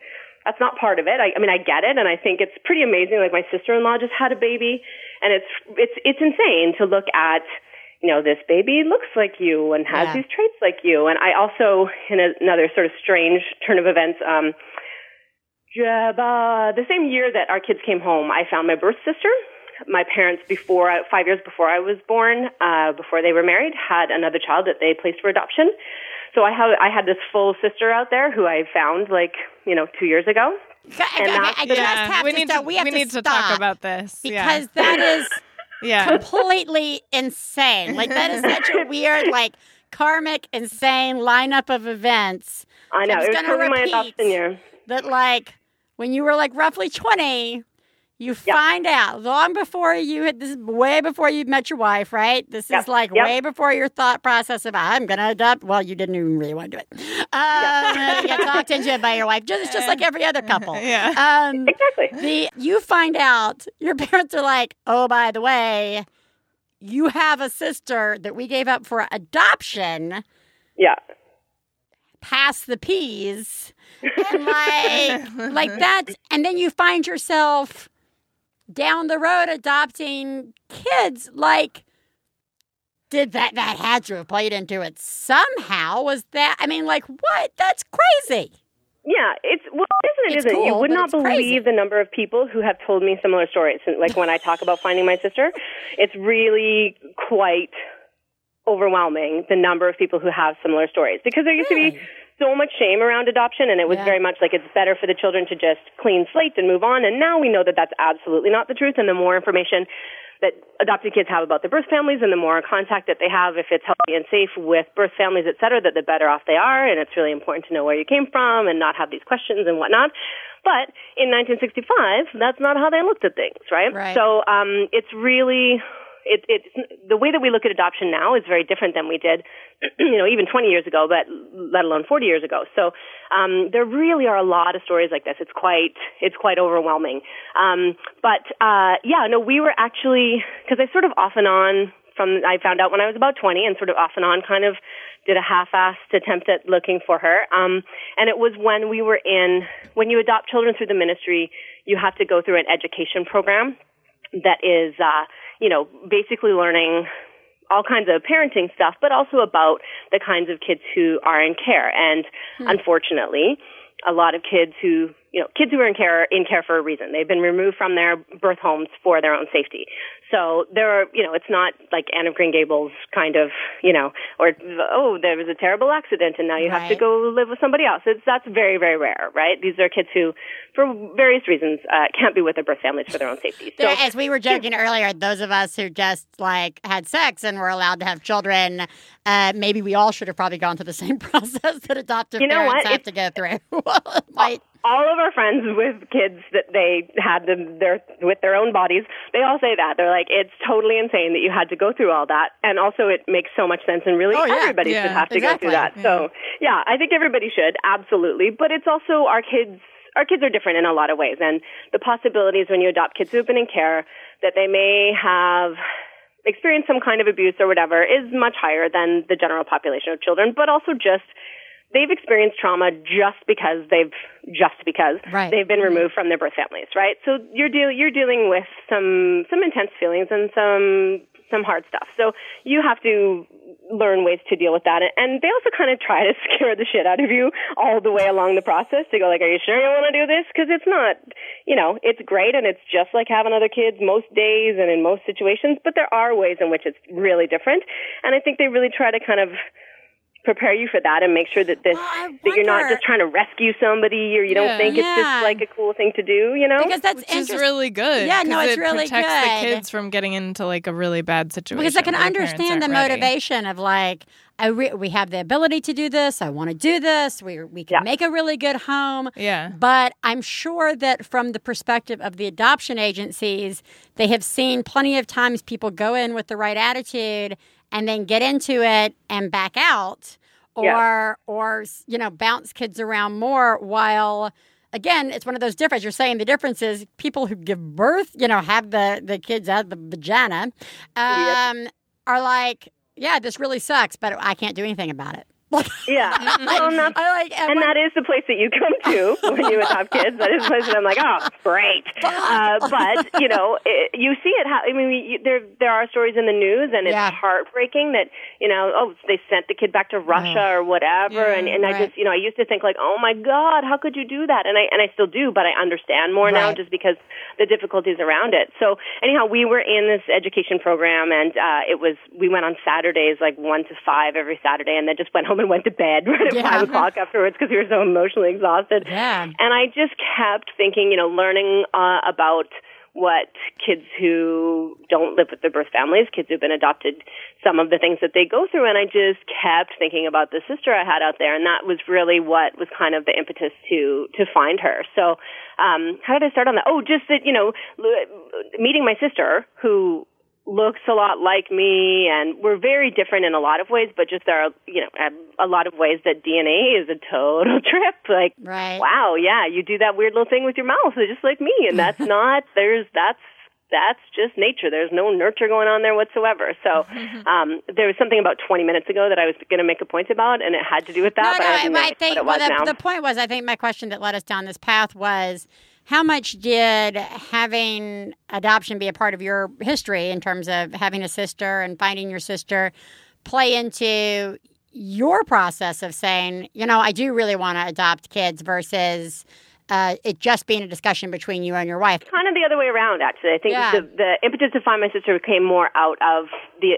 That's not part of it. I, I mean, I get it, and I think it's pretty amazing. Like my sister-in-law just had a baby, and it's it's it's insane to look at. You know, this baby looks like you and has Yeah. these traits like you. And I also, in a, another sort of strange turn of events, um, Jeb, uh, the same year that our kids came home, I found my birth sister. My parents, before five years before I was born, uh, before they were married, had another child that they placed for adoption. So I had I had this full sister out there who I found like you know two years ago. Okay, And okay, that's I the- just Yeah, have we to need stop. to we have we to need to stop talk about this because that is yeah. completely insane. Like that is such a weird, like karmic, insane lineup of events. I know It's it was gonna totally my repeat. adoption year. that like when you were like roughly 20 you find out long before you had this is way before you met your wife right this Yep, is like yep. way before your thought process of i'm gonna adopt well you didn't even really want to do it um, you got talked into it by your wife just, it's just like every other couple Yeah. um, Exactly. the you find out your parents are like oh by the way you have a sister that we gave up for adoption Yeah. pass the peas and like like that and then you find yourself down the road adopting kids like did that that had to have played into it somehow was that i mean like what that's crazy Yeah, it's well, isn't it? It's Isn't it? You would not it's crazy. believe the number of people who have told me similar stories. Like when I talk about finding my sister, it's really quite overwhelming the number of people who have similar stories because there used to be so much shame around adoption and it was Yeah. very much like it's better for the children to just clean slate and move on and now we know that that's absolutely not the truth and the more information that adopted kids have about their birth families and the more contact that they have if it's healthy and safe with birth families et cetera that the better off they are and it's really important to know where you came from and not have these questions and whatnot but in 1965 that's not how they looked at things right, Right. so um, it's really it, it's the way that we look at adoption now is very different than we did, you know, even 20 years ago, but let alone 40 years ago. So um, there really are a lot of stories like this. It's quite it's quite overwhelming. Um, but uh, yeah, no, we were actually because I sort of off and on from I found out when I was about 20 and sort of off and on kind of did a half-assed attempt at looking for her. Um, and it was when we were in when you adopt children through the ministry, you have to go through an education program that is, uh, you know, basically learning all kinds of parenting stuff, but also about the kinds of kids who are in care. And hmm. unfortunately, a lot of kids who, you know, kids who are in care are in care for a reason. They've been removed from their birth homes for their own safety. So there are, you know, it's not like Anne of Green Gables kind of, you know, or oh, there was a terrible accident and now you have to go live with somebody else. It's that's very very rare, right? These are kids who, for various reasons, uh, can't be with their birth families for their own safety. So as we were joking earlier, those of us who just like had sex and were allowed to have children, uh, maybe we all should have probably gone through the same process that adoptive You know parents what? have to go through. Might- all of our friends with kids that they had them their with their own bodies, they all say that. They're like, it's totally insane that you had to go through all that. And also it makes so much sense and really Oh, yeah. everybody Yeah, should have to exactly. go through that. So yeah, I think everybody should, absolutely. But it's also our kids our kids are different in a lot of ways and the possibilities when you adopt kids who have been in care that they may have experienced some kind of abuse or whatever is much higher than the general population of children, but also just they've experienced trauma just because they've just because Right. they've been mm-hmm. removed from their birth families, right? So you're deal you're dealing with some some intense feelings and some some hard stuff. So you have to learn ways to deal with that. And they also kind of try to scare the shit out of you all the way along the process to go like, are you sure you want to do this? Because it's not, you know, it's great and it's just like having other kids most days and in most situations, but there are ways in which it's really different. And I think they really try to kind of prepare you for that and make sure that this that you're not just trying to rescue somebody or you don't Yeah. think it's Yeah. just like a cool thing to do, you know? Because that's Which is interest- really good. Yeah, no, it's it really protects good. the kids from getting into like a really bad situation. because I can where the parents understand the aren't ready. motivation of like I re- we have the ability to do this. I want to do this. We we can Yeah. make a really good home. Yeah. But I'm sure that from the perspective of the adoption agencies, they have seen plenty of times people go in with the right attitude and then get into it and back out or Yeah. or you know bounce kids around more while again it's one of those differences you're saying the difference is people who give birth you know have the the kids out of the vagina um are like yeah this really sucks but i can't do anything about it Yeah. well, and, that's, I like and that is the place that you come to when you adopt kids. That is the place that I'm like, oh, great. Uh, but you know, it, you see it. Ha- I mean, you, there there are stories in the news, and it's Yeah. heartbreaking that you know, oh, they sent the kid back to Russia or whatever, and and I just you know, I used to think like, oh my God, how could you do that? And I and I still do, but I understand more now just because the difficulties around it. So anyhow, we were in this education program, and uh, it was we went on Saturdays like one to five every Saturday, and then just went home and went to bed right at Yeah. five o'clock afterwards because we were so emotionally exhausted. Yeah. And I just kept thinking, you know, learning uh, about what kids who don't live with their birth families, kids who've been adopted, some of the things that they go through. And I just kept thinking about the sister I had out there. And that was really what was kind of the impetus to, to find her. So, um, how did I start on that? Oh, just that, you know, meeting my sister who looks a lot like me and we're very different in a lot of ways, but just there are, you know, a, a lot of ways that DNA is a total trip. Like, Right. wow, yeah, you do that weird little thing with your mouth, just like me. And that's not, there's, that's, that's just nature. There's no nurture going on there whatsoever. So, um, there was something about 20 minutes ago that I was going to make a point about, and it had to do with that. No, but no, I, I what think it well, the, the point was, I think my question that led us down this path was, how much did having adoption be a part of your history in terms of having a sister and finding your sister play into your process of saying, you know, I do really want to adopt kids versus uh, it just being a discussion between you and your wife? kind of the other way around actually i think Yeah. the the impetus to find my sister came more out of the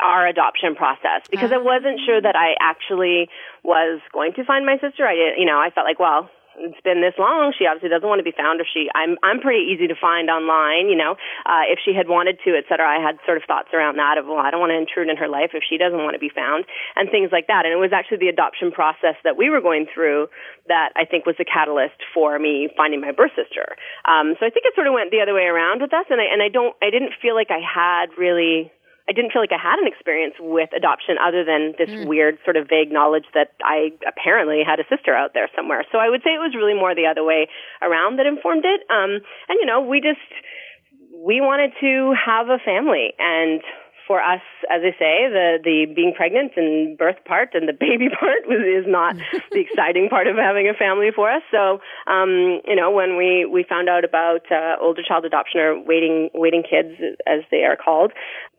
our adoption process because i wasn't sure that i actually was going to find my sister i didn't you know i felt like well it's been this long. She obviously doesn't want to be found or she i'm i'm pretty easy to find online you know. Uh if she had wanted to et cetera i had sort of thoughts around that of well i don't want to intrude in her life if she doesn't want to be found and things like that. And it was actually the adoption process that we were going through that i think was the catalyst for me finding my birth sister. Um so i think it sort of went the other way around with us and i and i don't i didn't feel like i had really I didn't feel like I had an experience with adoption other than this weird sort of vague knowledge that I apparently had a sister out there somewhere. So I would say it was really more the other way around that informed it. Um, and you know, we just we wanted to have a family and for us, as I say, the the being pregnant and birth part and the baby part was is not the exciting part of having a family for us. So, um, you know, when we we found out about uh, older child adoption or waiting waiting kids, as they are called,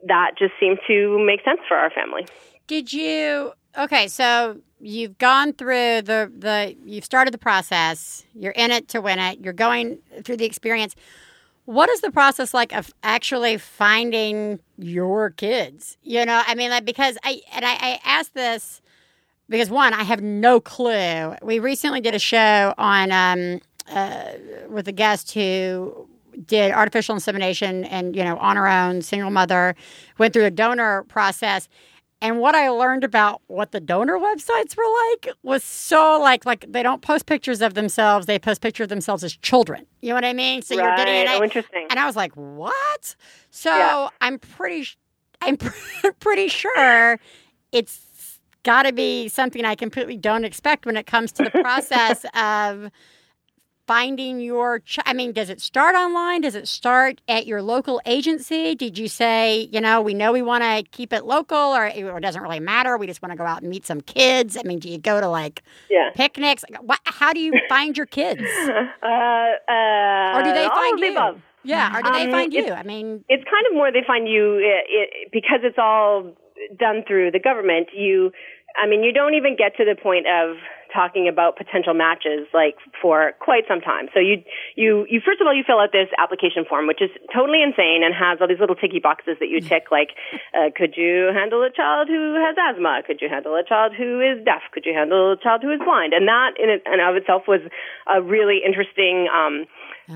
that just seemed to make sense for our family. Did you? Okay, so you've gone through the the you've started the process. You're in it to win it. You're going through the experience. What is the process like of actually finding your kids? You know, I mean, like because I and I, I asked this because one, I have no clue. We recently did a show on um, uh, with a guest who did artificial insemination and you know on her own, single mother, went through a donor process. And what I learned about what the donor websites were like was so like like they don't post pictures of themselves; they post pictures of themselves as children. You know what I mean? So you're getting Right. an Oh, interesting. And I was like, what? So Yeah. I'm pretty, I'm pretty sure it's got to be something I completely don't expect when it comes to the process of finding your ch- I mean, does it start online? Does it start at your local agency? Did you say, you know, we know we want to keep it local or, or it doesn't really matter. We just want to go out and meet some kids. I mean, do you go to like Yeah. picnics? What, how do you find your kids? Uh, uh, Or do they all find you? above. Yeah, or do they Um, find you? I mean, it's kind of more they find you it, it, because it's all done through the government. You, I mean, you don't even get to the point of talking about potential matches like for quite some time. So you, you, you first of all you fill out this application form, which is totally insane and has all these little ticky boxes that you tick, like, uh, could you handle a child who has asthma? Could you handle a child who is deaf? Could you handle a child who is blind? And that in and of itself was a really interesting. Um,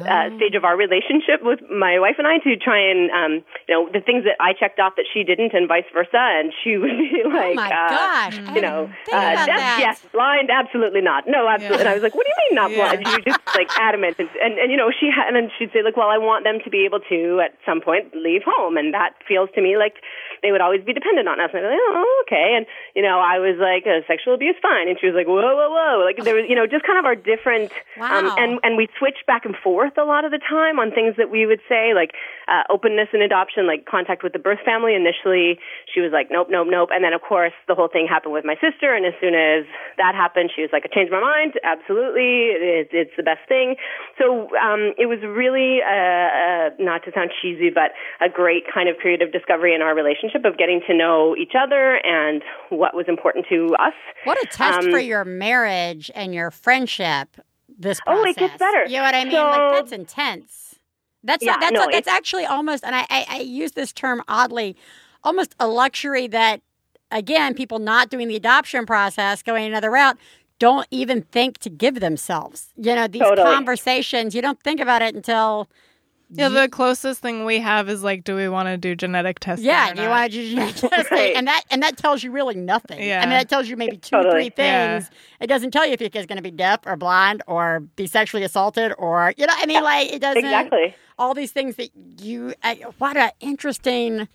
uh, stage of our relationship with my wife and I to try and, um, you know, the things that I checked off that she didn't and vice versa. And she would be like, oh my uh, gosh. you know, uh, deaf, yes, blind, absolutely not. No, absolutely. And I was like, what do you mean not Yeah. blind? She was just like adamant. And, and, and, you know, she had, and then she'd say like, well, I want them to be able to at some point leave home. And that feels to me like they would always be dependent on us. And I was like, oh, okay. And, you know, I was like, uh, sexual abuse, fine. And she was like, whoa, whoa, whoa. Like there was, you know, just kind of our different, um, Wow. and, and we switched back and forth a lot of the time on things that we would say, like uh, openness and adoption, like contact with the birth family. Initially, she was like, nope, nope, nope. And then, of course, the whole thing happened with my sister. And as soon as that happened, she was like, I changed my mind. Absolutely. It, it's the best thing. So um, it was really, uh, uh, not to sound cheesy, but a great kind of period of discovery in our relationship of getting to know each other and what was important to us. What a test Um, for your marriage and your friendship. This Oh, it gets better. You know what I mean? So- like that's intense. That's Yeah, not, that's no, that's actually almost, and I, I I use this term oddly, almost a luxury that again people not doing the adoption process, going another route, don't even think to give themselves. You know these Totally. conversations. You don't think about it until Yeah, the closest thing we have is like, do we want to do genetic testing? Yeah, or you want to just Right. and that and that tells you really nothing. Yeah. I mean, that tells you maybe two or Totally. three Yeah. things. It doesn't tell you if your kid's going to be deaf or blind or be sexually assaulted or you know. I mean, like it doesn't. Exactly. All these things that you. Uh, what a interesting.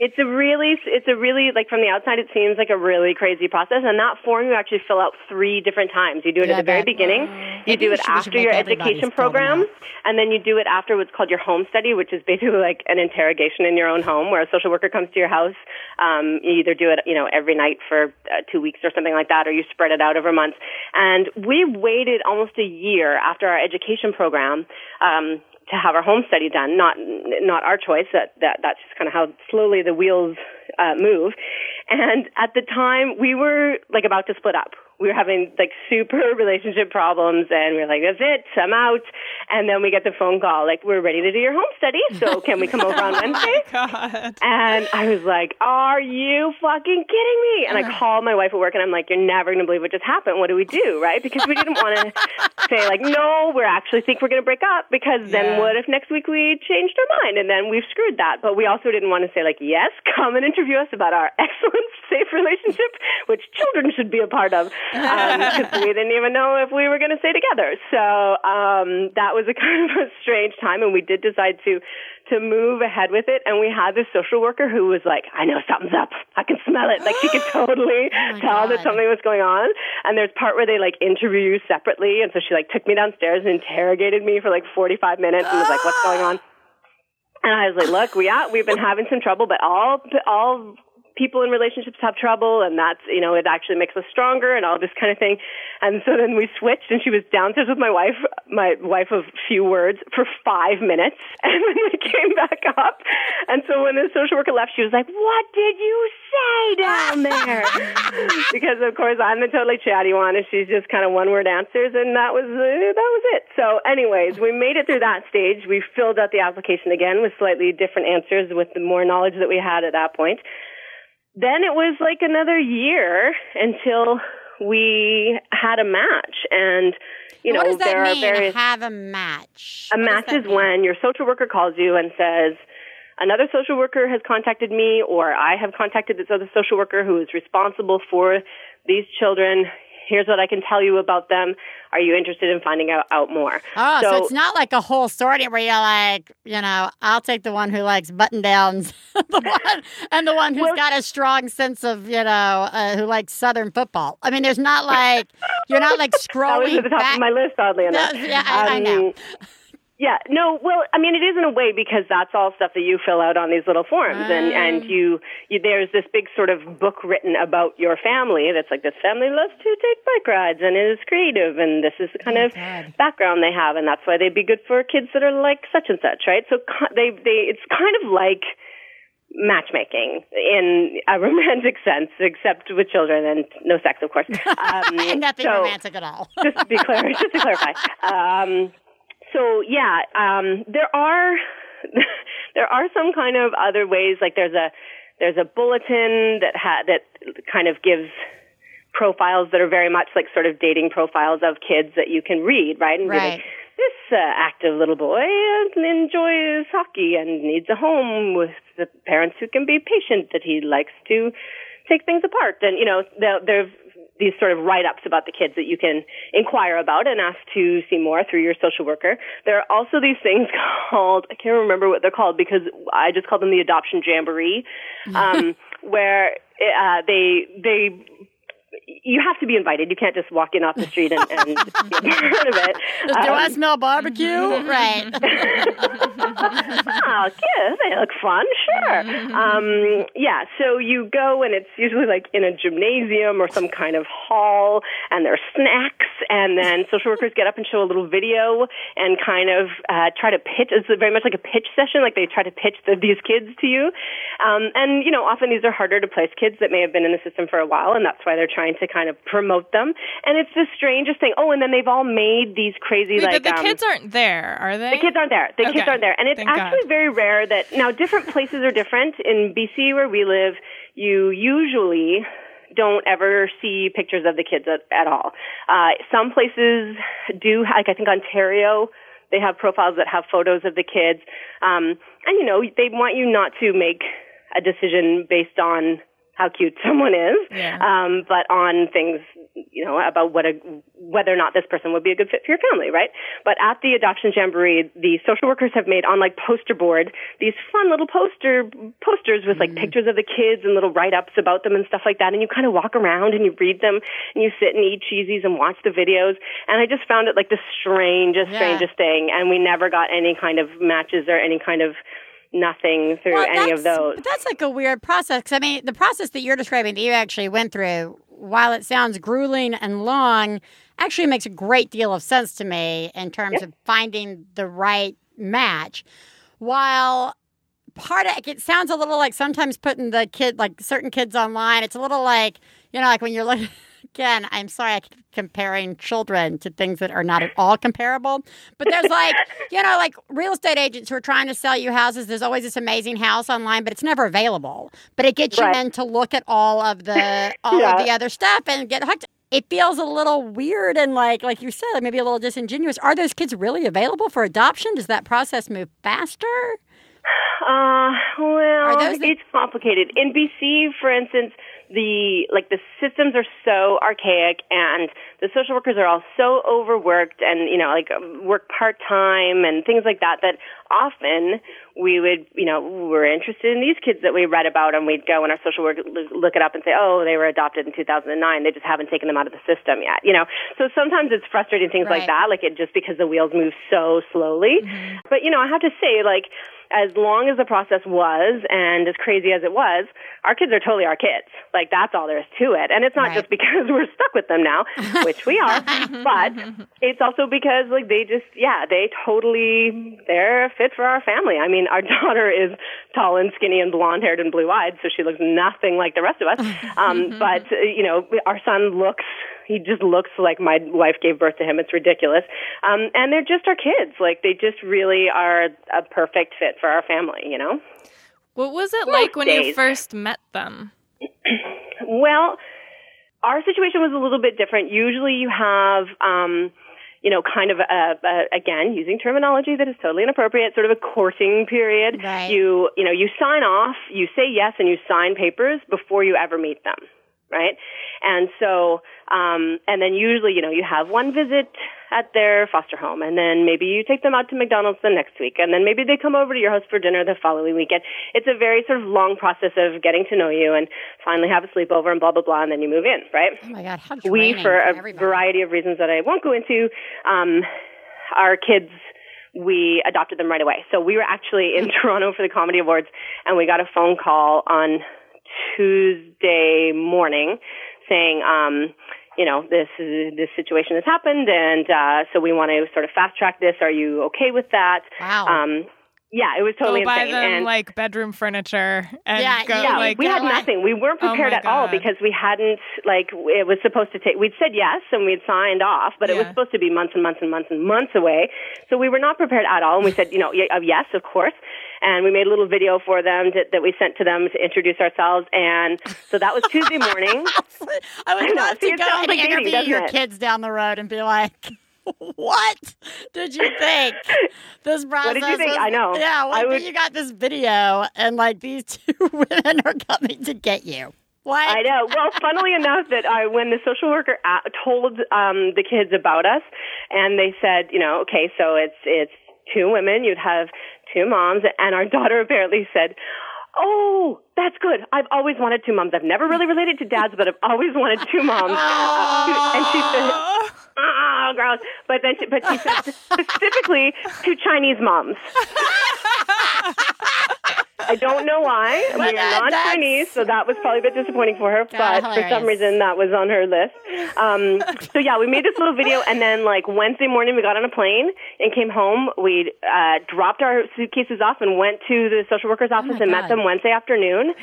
It's a really, it's a really, like from the outside, it seems like a really crazy process. And that form you actually fill out three different times. You do it Yeah, at the very beginning, you do it should- after your education program, and then you do it after what's called your home study, which is basically like an interrogation in your own home where a social worker comes to your house. Um, you either do it, you know, every night for uh, two weeks or something like that, or you spread it out over months. And we waited almost a year after our education program. Um, to have our home study done, not not our choice. That that that's just kind of how slowly the wheels uh, move. And at the time, we were like about to split up. We were having like super relationship problems, and we were like, "That's it, I'm out." And then we get the phone call, like, "We're ready to do your home study, so can we come over on oh Wednesday?" God. And I was like, "Are you fucking kidding me?" And I uh-huh. called my wife at work, and I'm like, "You're never gonna believe what just happened. What do we do?" Right? Because we didn't want to say like, "No, we actually think we're gonna break up." Because then Yeah. what if next week we changed our mind and then we've screwed that? But we also didn't want to say like, "Yes, come and interview us about our excellent, safe relationship, which children should be a part of," because we didn't even know if we were gonna stay together. So um, that was a kind of a strange time, and we did decide to to move ahead with it. And we had this social worker who was like, I know something's up. I can smell it. Like she could totally tell that something was going on. And there's part where they like interview you separately. And so she like took me downstairs and interrogated me for like 45 minutes and was like, what's going on? And I was like, look, we yeah, we've been having some trouble, but all all people in relationships have trouble, and that's you know it actually makes us stronger and all this kind of thing. And so then we switched, and she was downstairs with my wife, my wife of few words, for five minutes, and then we came back up. And so when the social worker left, she was like, "What did you say down there?" because of course I'm the totally chatty one, and she's just kind of one word answers, and that was uh, that was it. So, anyways, we made it through that stage. We filled out the application again with slightly different answers with the more knowledge that we had at that point. Then it was like another year until we had a match, and you know what does that mean? various. Have a match. A What match is mean? when your social worker calls you and says, another social worker has contacted me, or I have contacted this other social worker who is responsible for these children. Here's what I can tell you about them. Are you interested in finding out, out more? Oh, so, it's not like a whole story where you're like, you know, I'll take the one who likes button downs, the one, and the one who's Well- got a strong sense of, you know, uh, who likes Southern football. I mean, there's not like you're not like scrolling. that was at the top back. of my list, oddly enough. yeah, I- I know. Um, Yeah, no, well, I mean, it is in a way because that's all stuff that you fill out on these little forms, and Ah. and you, you there's this big sort of book written about your family that's like this family loves to take bike rides and is creative, and this is the kind Oh, of God. background they have, and that's why they'd be good for kids that are like such and such, right? So they they it's kind of like matchmaking in a romantic sense, except with children and no sex, of course. Um, Nothing so- romantic at all. just to be clear, just to clarify. Um, so yeah, um, there are there are some kind of other ways. Like there's a there's a bulletin that ha- that kind of gives profiles that are very much like sort of dating profiles of kids that you can read, right? And Right. like, this uh, active little boy enjoys hockey and needs a home with the parents who can be patient that he likes to take things apart. And, you know, there, there's these sort of write-ups about the kids that you can inquire about and ask to see more through your social worker. There are also these things called, I can't remember what they're called because I just call them the adoption jamboree, um, where uh, they, they you have to be invited. You can't just walk in off the street and, and be a part of it. Do I Um, smell barbecue? right. oh, kids, they look fun, sure. Um, yeah, so you go and it's usually like in a gymnasium or some kind of hall, and there's snacks, and then social workers get up and show a little video and kind of uh, try to pitch. It's very much like a pitch session, like they try to pitch the, these kids to you. Um, and, you know, often these are harder to place kids that may have been in the system for a while, and that's why they're trying to kind of promote them. And it's the strangest thing. Oh, and then they've all made these crazy, Wait, like. but the um, kids aren't there, are they? the kids aren't there. The kids aren't there. And it's Thank God. actually very rare that now different places are different. In BC where we live, you usually don't ever see pictures of the kids at, at all. Uh, some places do, like I think Ontario, they have profiles that have photos of the kids. Um, and you know, they want you not to make a decision based on how cute someone is, Yeah. um, but on things, you know, about what a, whether or not this person would be a good fit for your family, right? But at the adoption jamboree, the social workers have made on like poster board these fun little poster posters with like pictures of the kids and little write ups about them and stuff like that. And you kind of walk around and you read them and you sit and eat cheesies and watch the videos. And I just found it like the strangest, Yeah. strangest thing. And we never got any kind of matches or any kind of nothing through Well, any of those. That's like a weird process. I mean, the process that you're describing that you actually went through, while it sounds grueling and long, actually makes a great deal of sense to me in terms of finding the right match. While part of it sounds a little like sometimes putting the kid, like certain kids online, it's a little like, you know, like when you're looking. Again, I'm sorry I keep comparing children to things that are not at all comparable. But there's like, you know, like real estate agents who are trying to sell you houses. There's always this amazing house online, but it's never available. But it gets you Right. in to look at all of the all Yeah. of the other stuff and get hooked. It feels a little weird and like like you said, maybe a little disingenuous. Are those kids really available for adoption? Does that process move faster? Uh, well, the- it's complicated. In BC, for instance, the like the systems are so archaic, and the social workers are all so overworked, and you know, like work part time and things like that. That often we would, you know, we're interested in these kids that we read about, and we'd go and our social would look it up and say, oh, they were adopted in 2009. They just haven't taken them out of the system yet. You know, so sometimes it's frustrating things Right. like that, like it just because the wheels move so slowly. Mm-hmm. But you know, I have to say, like as long as the process was and as crazy as it was, our kids are totally our kids. Like that's all there is to it. And it's not Right. just because we're stuck with them now, which we are, but it's also because like they just yeah, they totally they're fit for our family. I mean, our daughter is tall and skinny and blonde-haired and blue-eyed, so she looks nothing like the rest of us. Um but uh, you know, our son looks he just looks like my wife gave birth to him. It's ridiculous. Um, and they're just our kids. Like they just really are a perfect fit for our family, you know? What was it like when you first met them? Well, our situation was a little bit different. Usually you have, um, you know, kind of a, a, again, using terminology that is totally inappropriate, sort of a courting period. Right. You, you know, you sign off, you say yes, and you sign papers before you ever meet them. Right? And so, um, and then usually, you know, you have one visit at their foster home, and then maybe you take them out to McDonald's the next week, and then maybe they come over to your house for dinner the following weekend. It's a very sort of long process of getting to know you and finally have a sleepover and blah blah blah, and then you move in, right? Oh my God, how we, for a everybody. variety of reasons that I won't go into, um, our kids, we adopted them right away. So we were actually in Toronto for the Comedy Awards, and we got a phone call on Tuesday morning saying, um, you know, this is, this situation has happened, and uh, so we want to sort of fast track this. Are you okay with that? Wow. Um, yeah, it was totally go buy insane. them and like bedroom furniture and Yeah, go yeah, like we had away. nothing. We weren't Oh prepared my at all because we hadn't like it was supposed to take. We'd said yes and we'd signed off, but it was supposed to be months and months and months and months away. So we were not prepared at all. And we said, you know, uh, yes, of course. And we made a little video for them to, that we sent to them to introduce ourselves. And so that was Tuesday morning. I would love See, to go and like interview your it? kids down the road and be like, "What did you think this process?" What did you think? was- I know. Yeah, what, I would- you got this video, and like these two women are coming to get you. Like, I know. Well, funnily enough, that I when the social worker a told um, the kids about us, and they said, you know, okay, so it's it's two women. You'd have two moms, and our daughter apparently said. Oh, that's good. I've always wanted two moms. I've never really related to dads, but I've always wanted two moms. Uh, and she said, "Oh, gross." But then, she, but she said specifically two Chinese moms. I don't know why. we are that- not that's- Chinese, so that was probably a bit disappointing for her. but for some reason, that was on her list. Um, so yeah, we made this little video, and then like Wednesday morning, we got on a plane and came home. We uh, dropped our suitcases off and went to the social worker's office and met them Wednesday afternoon.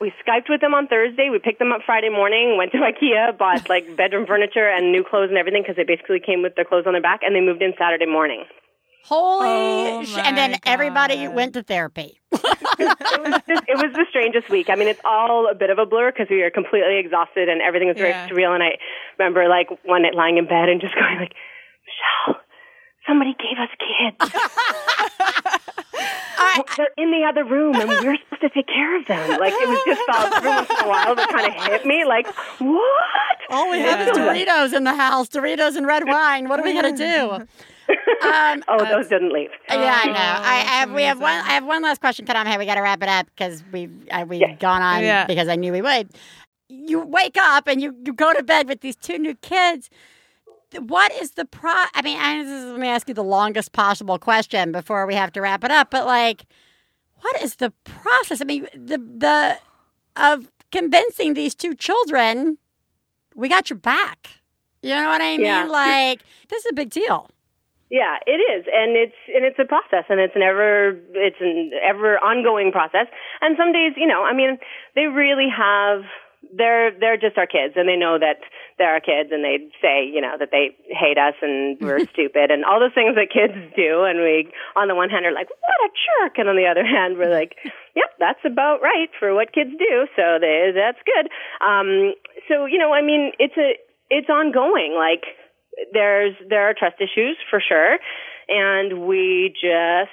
We Skyped with them on Thursday. We picked them up Friday morning. Went to IKEA, bought like bedroom furniture and new clothes and everything because they basically came with their clothes on their back, and they moved in Saturday morning. Holy! Oh sh- and then my everybody went to therapy. it was just, it was the strangest week. I mean, it's all a bit of a blur because we were completely exhausted and everything was very Yeah. surreal. And I remember like one night lying in bed and just going like, Michelle, somebody gave us kids. They're in the other room and we're supposed to take care of them. Like it was just felt every once in a while that kind of hit me like, what? All we have is Doritos in the house, Doritos and red wine. What are we gonna do? Um, Oh, those didn't leave. yeah, I know. I, I have. We have one. amazing. I have one last question, Kadam. We got to wrap it up because we've uh, we've gone on Yeah. because I knew we would. You wake up and you, you go to bed with these two new kids. What is the pro? I mean, I, this is, let me ask you the longest possible question before we have to wrap it up. But like, what is the process? I mean, the the of convincing these two children, we got your back. You know what I mean? Yeah. Like, this is a big deal. Yeah, it is, and it's and it's a process, and it's an ever it's an ever ongoing process. And some days, you know, I mean, they really have they're they're just our kids, and they know that they're our kids, and they say, you know, that they hate us and we're stupid, and all those things that kids do. And we, on the one hand, are like, what a jerk, and on the other hand, we're like, yep, that's about right for what kids do. So they, that's good. Um, so you know, I mean, it's a it's ongoing, like there's there are trust issues for sure. And we just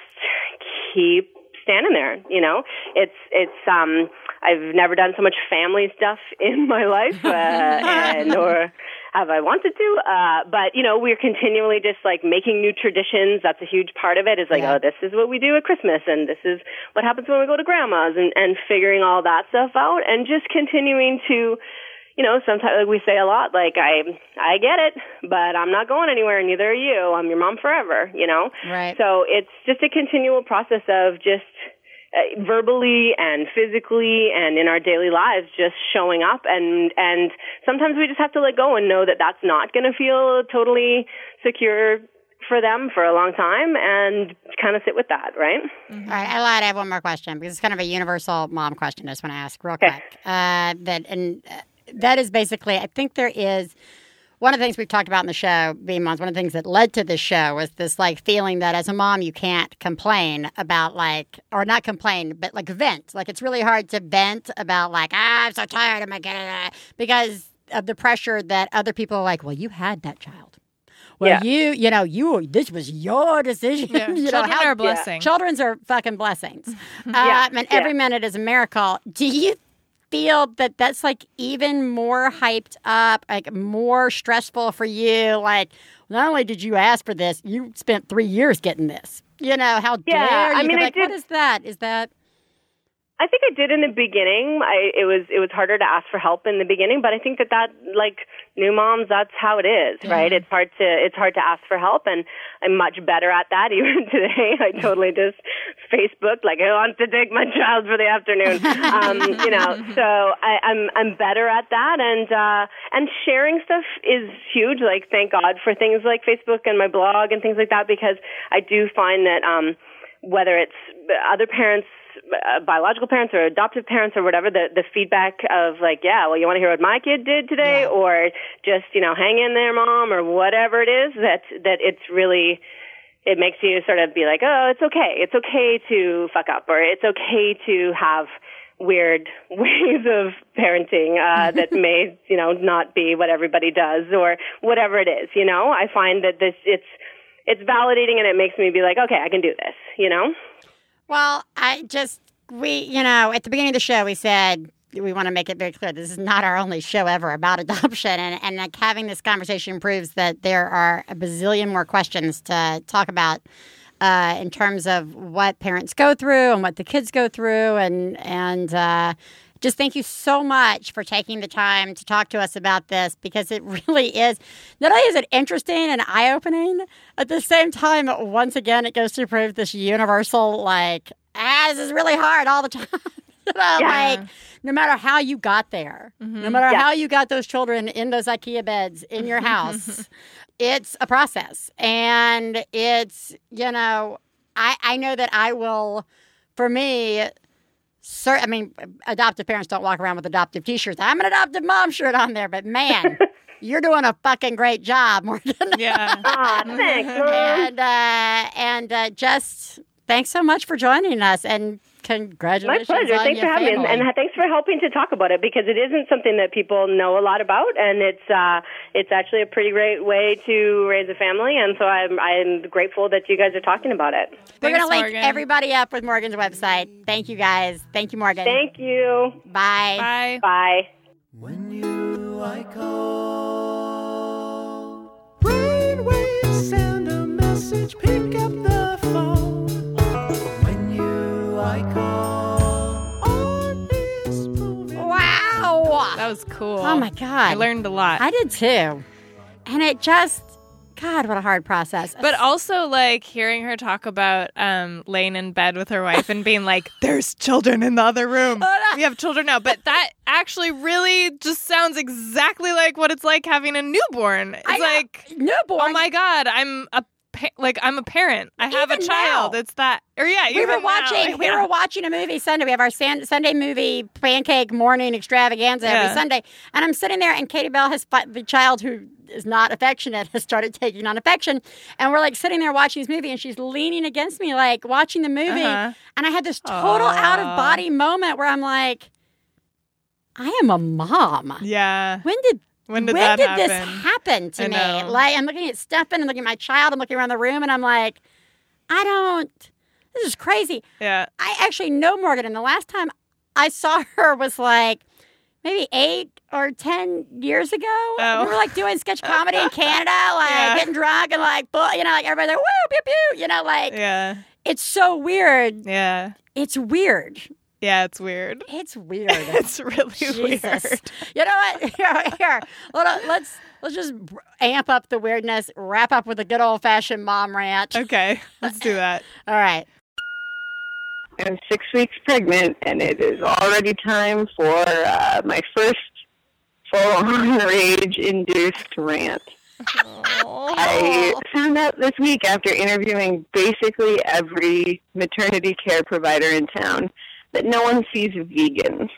keep standing there you know? It's it's um i've never done so much family stuff in my life uh, and or have i wanted to uh but you know we're continually just like making new traditions. That's a huge part of it is like Yeah. oh this is what we do at christmas and this is what happens when we go to grandma's and and figuring all that stuff out and just continuing to you know, sometimes like we say a lot, like I, I get it, but I'm not going anywhere. Neither are you. I'm your mom forever. You know. Right. So it's just a continual process of just uh, verbally and physically and in our daily lives, just showing up and and sometimes we just have to let go and know that that's not going to feel totally secure for them for a long time and kind of sit with that, right? All right, I lied. I have one more question because it's kind of a universal mom question. I just want to ask real Okay. quick. Uh, that and uh, that is basically, I think there is one of the things we've talked about in the show, being moms. One of the things that led to this show was this like feeling that as a mom you can't complain about like or not complain, but like vent. Like it's really hard to vent about like ah, I'm so tired of my kid because of the pressure that other people are like. Well, you had that child. Well, Yeah. you, you know, you. This was your decision. Yeah. you know, Children how- are a blessing. Children's are fucking blessings. Yeah, Um, and every yeah. minute is a miracle. Do you feel that that's like even more hyped up, like more stressful for you? Like, not only did you ask for this, you spent three years getting this. You know, how Yeah, dare you? I mean, I like, what did- is that? Is that I think I did in the beginning. I, it was it was harder to ask for help in the beginning, but I think that that like new moms, that's how it is, right? It's hard to it's hard to ask for help, and I'm much better at that. Even today, I totally just Facebook like I want to take my child for the afternoon, um, you know. So I, I'm I'm better at that, and uh, and sharing stuff is huge. Like thank God for things like Facebook and my blog and things like that, because I do find that um, whether it's other parents uh, biological parents or adoptive parents or whatever the the feedback of like yeah well you want to hear what my kid did today? Or just you know hang in there mom or whatever it is that that it's really it makes you sort of be like oh it's okay. It's okay to fuck up or it's okay to have weird ways of parenting uh that may you know not be what everybody does or whatever it is you know? I find that this it's it's validating and it makes me be like okay i can do this you know Well, I just we you know at the beginning of the show we said we want to make it very clear this is not our only show ever about adoption, and and like having this conversation proves that there are a bazillion more questions to talk about. Uh, in terms of what parents go through and what the kids go through, and and uh, just thank you so much for taking the time to talk to us about this because it really is not only is it interesting and eye opening, at the same time, once again, it goes to prove this universal like, ah, this is really hard all the time. you know, Yeah. like no matter how you got there, no matter Yeah. how you got those children in those IKEA beds in your house, it's a process. And it's, you know, I, I know that I will, for me, Sir, I mean, adoptive parents don't walk around with adoptive T-shirts. I'm an adoptive mom shirt on there, but man, you're doing a fucking great job, Morgan. Yeah. ah thanks Mom. and uh, and uh, just thanks so much for joining us, and My pleasure. on Thanks your for having me, and, and thanks for helping to talk about it because it isn't something that people know a lot about, and it's uh, it's actually a pretty great way to raise a family, and so I'm I'm grateful that you guys are talking about it. We're gonna link Morgan. everybody up with Morgan's website. Thank you guys. Thank you, Morgan. Thank you. Bye. Bye. Bye. When you I call, brainwaves send a message. Pick up the Wow. That was cool. Oh my god. I learned a lot. I did too. And it just, God, what a hard process. But also, like hearing her talk about um, laying in bed with her wife and being like, "There's children in the other room. We have children now." But that actually really just sounds exactly like what it's like having a newborn. It's I like, newborn. oh my god, I'm a pa- like I'm a parent. I have a child. now. It's that, or yeah, we were even now, watching. We yeah. were watching a movie Sunday. We have our san- Sunday movie pancake morning extravaganza every Sunday, and I'm sitting there, and Katie Bell has fi- the child who is not affectionate has started taking on affection, and we're like sitting there watching this movie, and she's leaning against me, like watching the movie, Uh-huh. and I had this total out of body moment where I'm like, I am a mom. Yeah. When did When did that this happen? happen to me? Like I'm looking at Stefan and looking at my child, I'm looking around the room and I'm like, I don't this is crazy. Yeah. I actually know Morgan and the last time I saw her was like maybe eight or ten years ago. Oh. We were like doing sketch comedy in Canada, like Yeah. getting drunk and like you know, like everybody's like woo pew pew, you know, like Yeah. it's so weird. Yeah. It's weird. Yeah. It's weird. It's weird. It's really Jesus. weird. You know what? Here, here. Hold. Let's let's just amp up the weirdness. Wrap up with a good old fashioned mom rant. Okay. Let's do that. All right. I'm six weeks pregnant, and it is already time for uh, my first full-on rage-induced rant. I found out this week after interviewing basically every maternity care provider in town that no one sees vegans.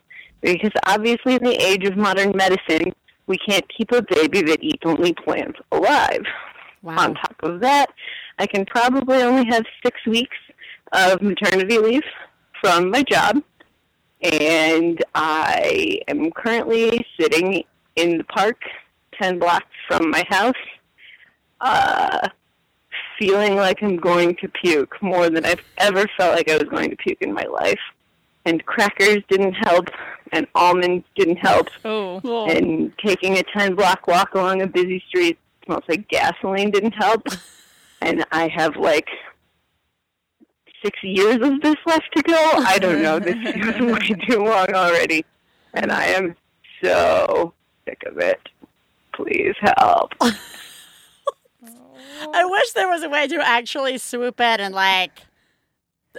Because obviously, in the age of modern medicine, we can't keep a baby that eats only plants alive. On top of that, I can probably only have six weeks of maternity leave from my job. And I am currently sitting in the park 10 blocks from my house, uh, feeling like I'm going to puke more than I've ever felt like I was going to puke in my life. And crackers didn't help, and almonds didn't help, Oh. oh. and taking a 10 block walk along a busy street smells like gasoline didn't help. and I have like six years of this left to go. I don't know. This feels way too long already. And I am so sick of it. Please help. I wish there was a way to actually swoop in and like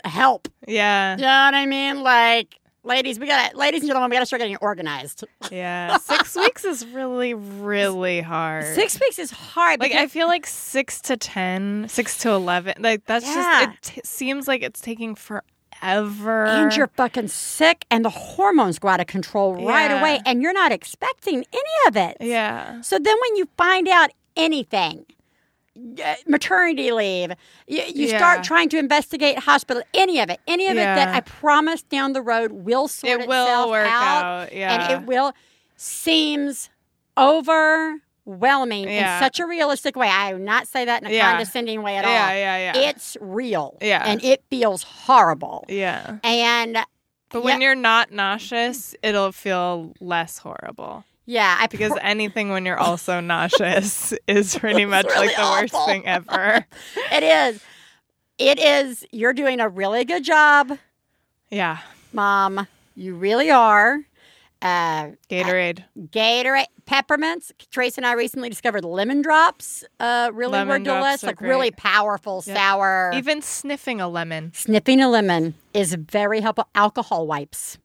help. Yeah. You know what I mean? Like, ladies, we gotta, ladies and gentlemen, we gotta start getting organized. Yeah. Six weeks is really, really hard. Six weeks is hard. Like because- I feel like six to ten, six to eleven. Like that's Yeah. just. It t- seems like it's taking forever. and you're fucking sick, and the hormones go out of control right Yeah. away, and you're not expecting any of it. Yeah. So then, when you find out anything, Uh, maternity leave, you, you Yeah. start trying to investigate hospital, any of it, any of it that I promise down the road will sort It will work out, out, yeah. and it will seems overwhelming Yeah. in such a realistic way. I do not say that in a Yeah. condescending way at Yeah, all. yeah, yeah. yeah. It's real. Yeah. and it feels horrible. Yeah. And But when you're not nauseous, it'll feel less horrible. Yeah, I Because pr- anything when you're also nauseous is pretty much really like the worst thing ever. it is. It is. You're doing a really good job, Yeah. mom. You really are. Uh, Gatorade. Gatorade, peppermints. Trace and I recently discovered lemon drops. Uh, really Lemon were delicious. Like really powerful, Yep. sour. Even sniffing a lemon. Sniffing a lemon is very helpful. Alcohol wipes.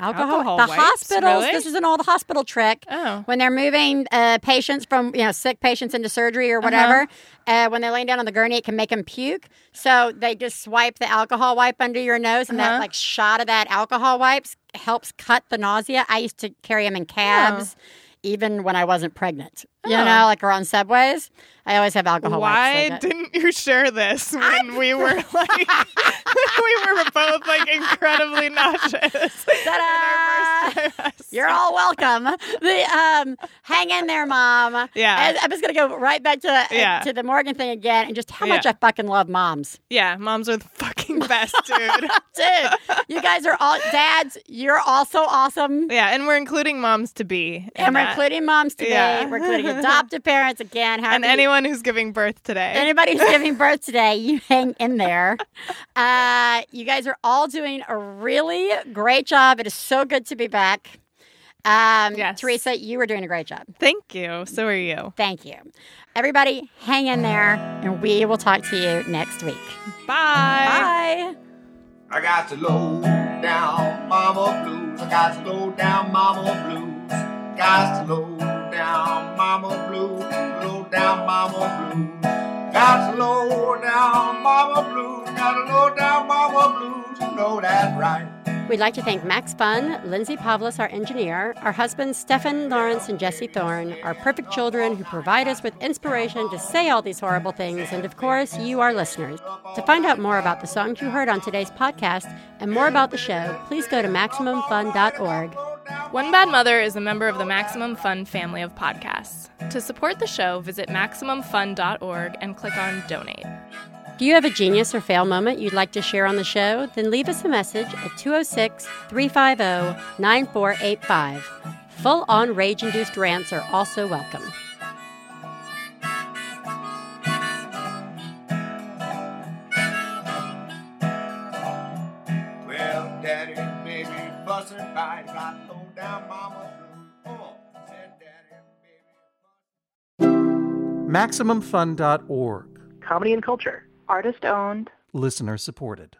Alcohol. Alcohol the wipes? hospitals. Really? This is an old hospital trick. Oh. When they're moving uh, patients from you know sick patients into surgery or Uh-huh. whatever, uh when they're laying down on the gurney, it can make them puke. So they just swipe the alcohol wipe under your nose, and that Uh-huh. like shot of that alcohol wipes helps cut the nausea. I used to carry them in cabs. Even when I wasn't pregnant, you Oh. know, like or on subways, I always have alcohol Why wipes. that. didn't you share this when we were like we were both like incredibly nauseous? Ta-da! You're all welcome. The um, hang in there, mom. Yeah. And I'm just gonna go right back to uh, Yeah. to the Morgan thing again, and just how much Yeah. I fucking love moms, Yeah, moms are the fucking best, dude. dude. you guys are all dads. You're also awesome. yeah, and we're including moms to be. in And we're that. including moms today. Yeah. We're including adoptive parents again. and you- anyone who's giving birth today. Anybody who's giving birth today, you hang in there. Uh, you guys are all doing a really great job. It is so good to be back. Um, Yes. Theresa, you were doing a great job. Thank you. So are you. Thank you. Everybody, hang in there, and we will talk to you next week. Bye. Bye. I got to low down mama blues. I got to low down mama blues. Got to low down mama blues. Low down mama blues. Got low down mama blues. Got low down mama blues. You know that right. We'd like to thank Max Fun, Lindsay Pavlis, our engineer, our husbands Stefan Lawrence and Jesse Thorn, our perfect children who provide us with inspiration to say all these horrible things, and of course, you, our listeners. To find out more about the songs you heard on today's podcast and more about the show, please go to MaximumFun.org. One Bad Mother is a member of the Maximum Fun family of podcasts. To support the show, visit MaximumFun.org and click on Donate. Do you have a genius or fail moment you'd like to share on the show? Then leave us a message at 206 350 9485. Full on rage induced rants are also welcome. Fussing fight. Got to low down mama blues. Oh, said daddy baby. MaximumFun.org. Comedy and culture. Artist owned. Listener supported.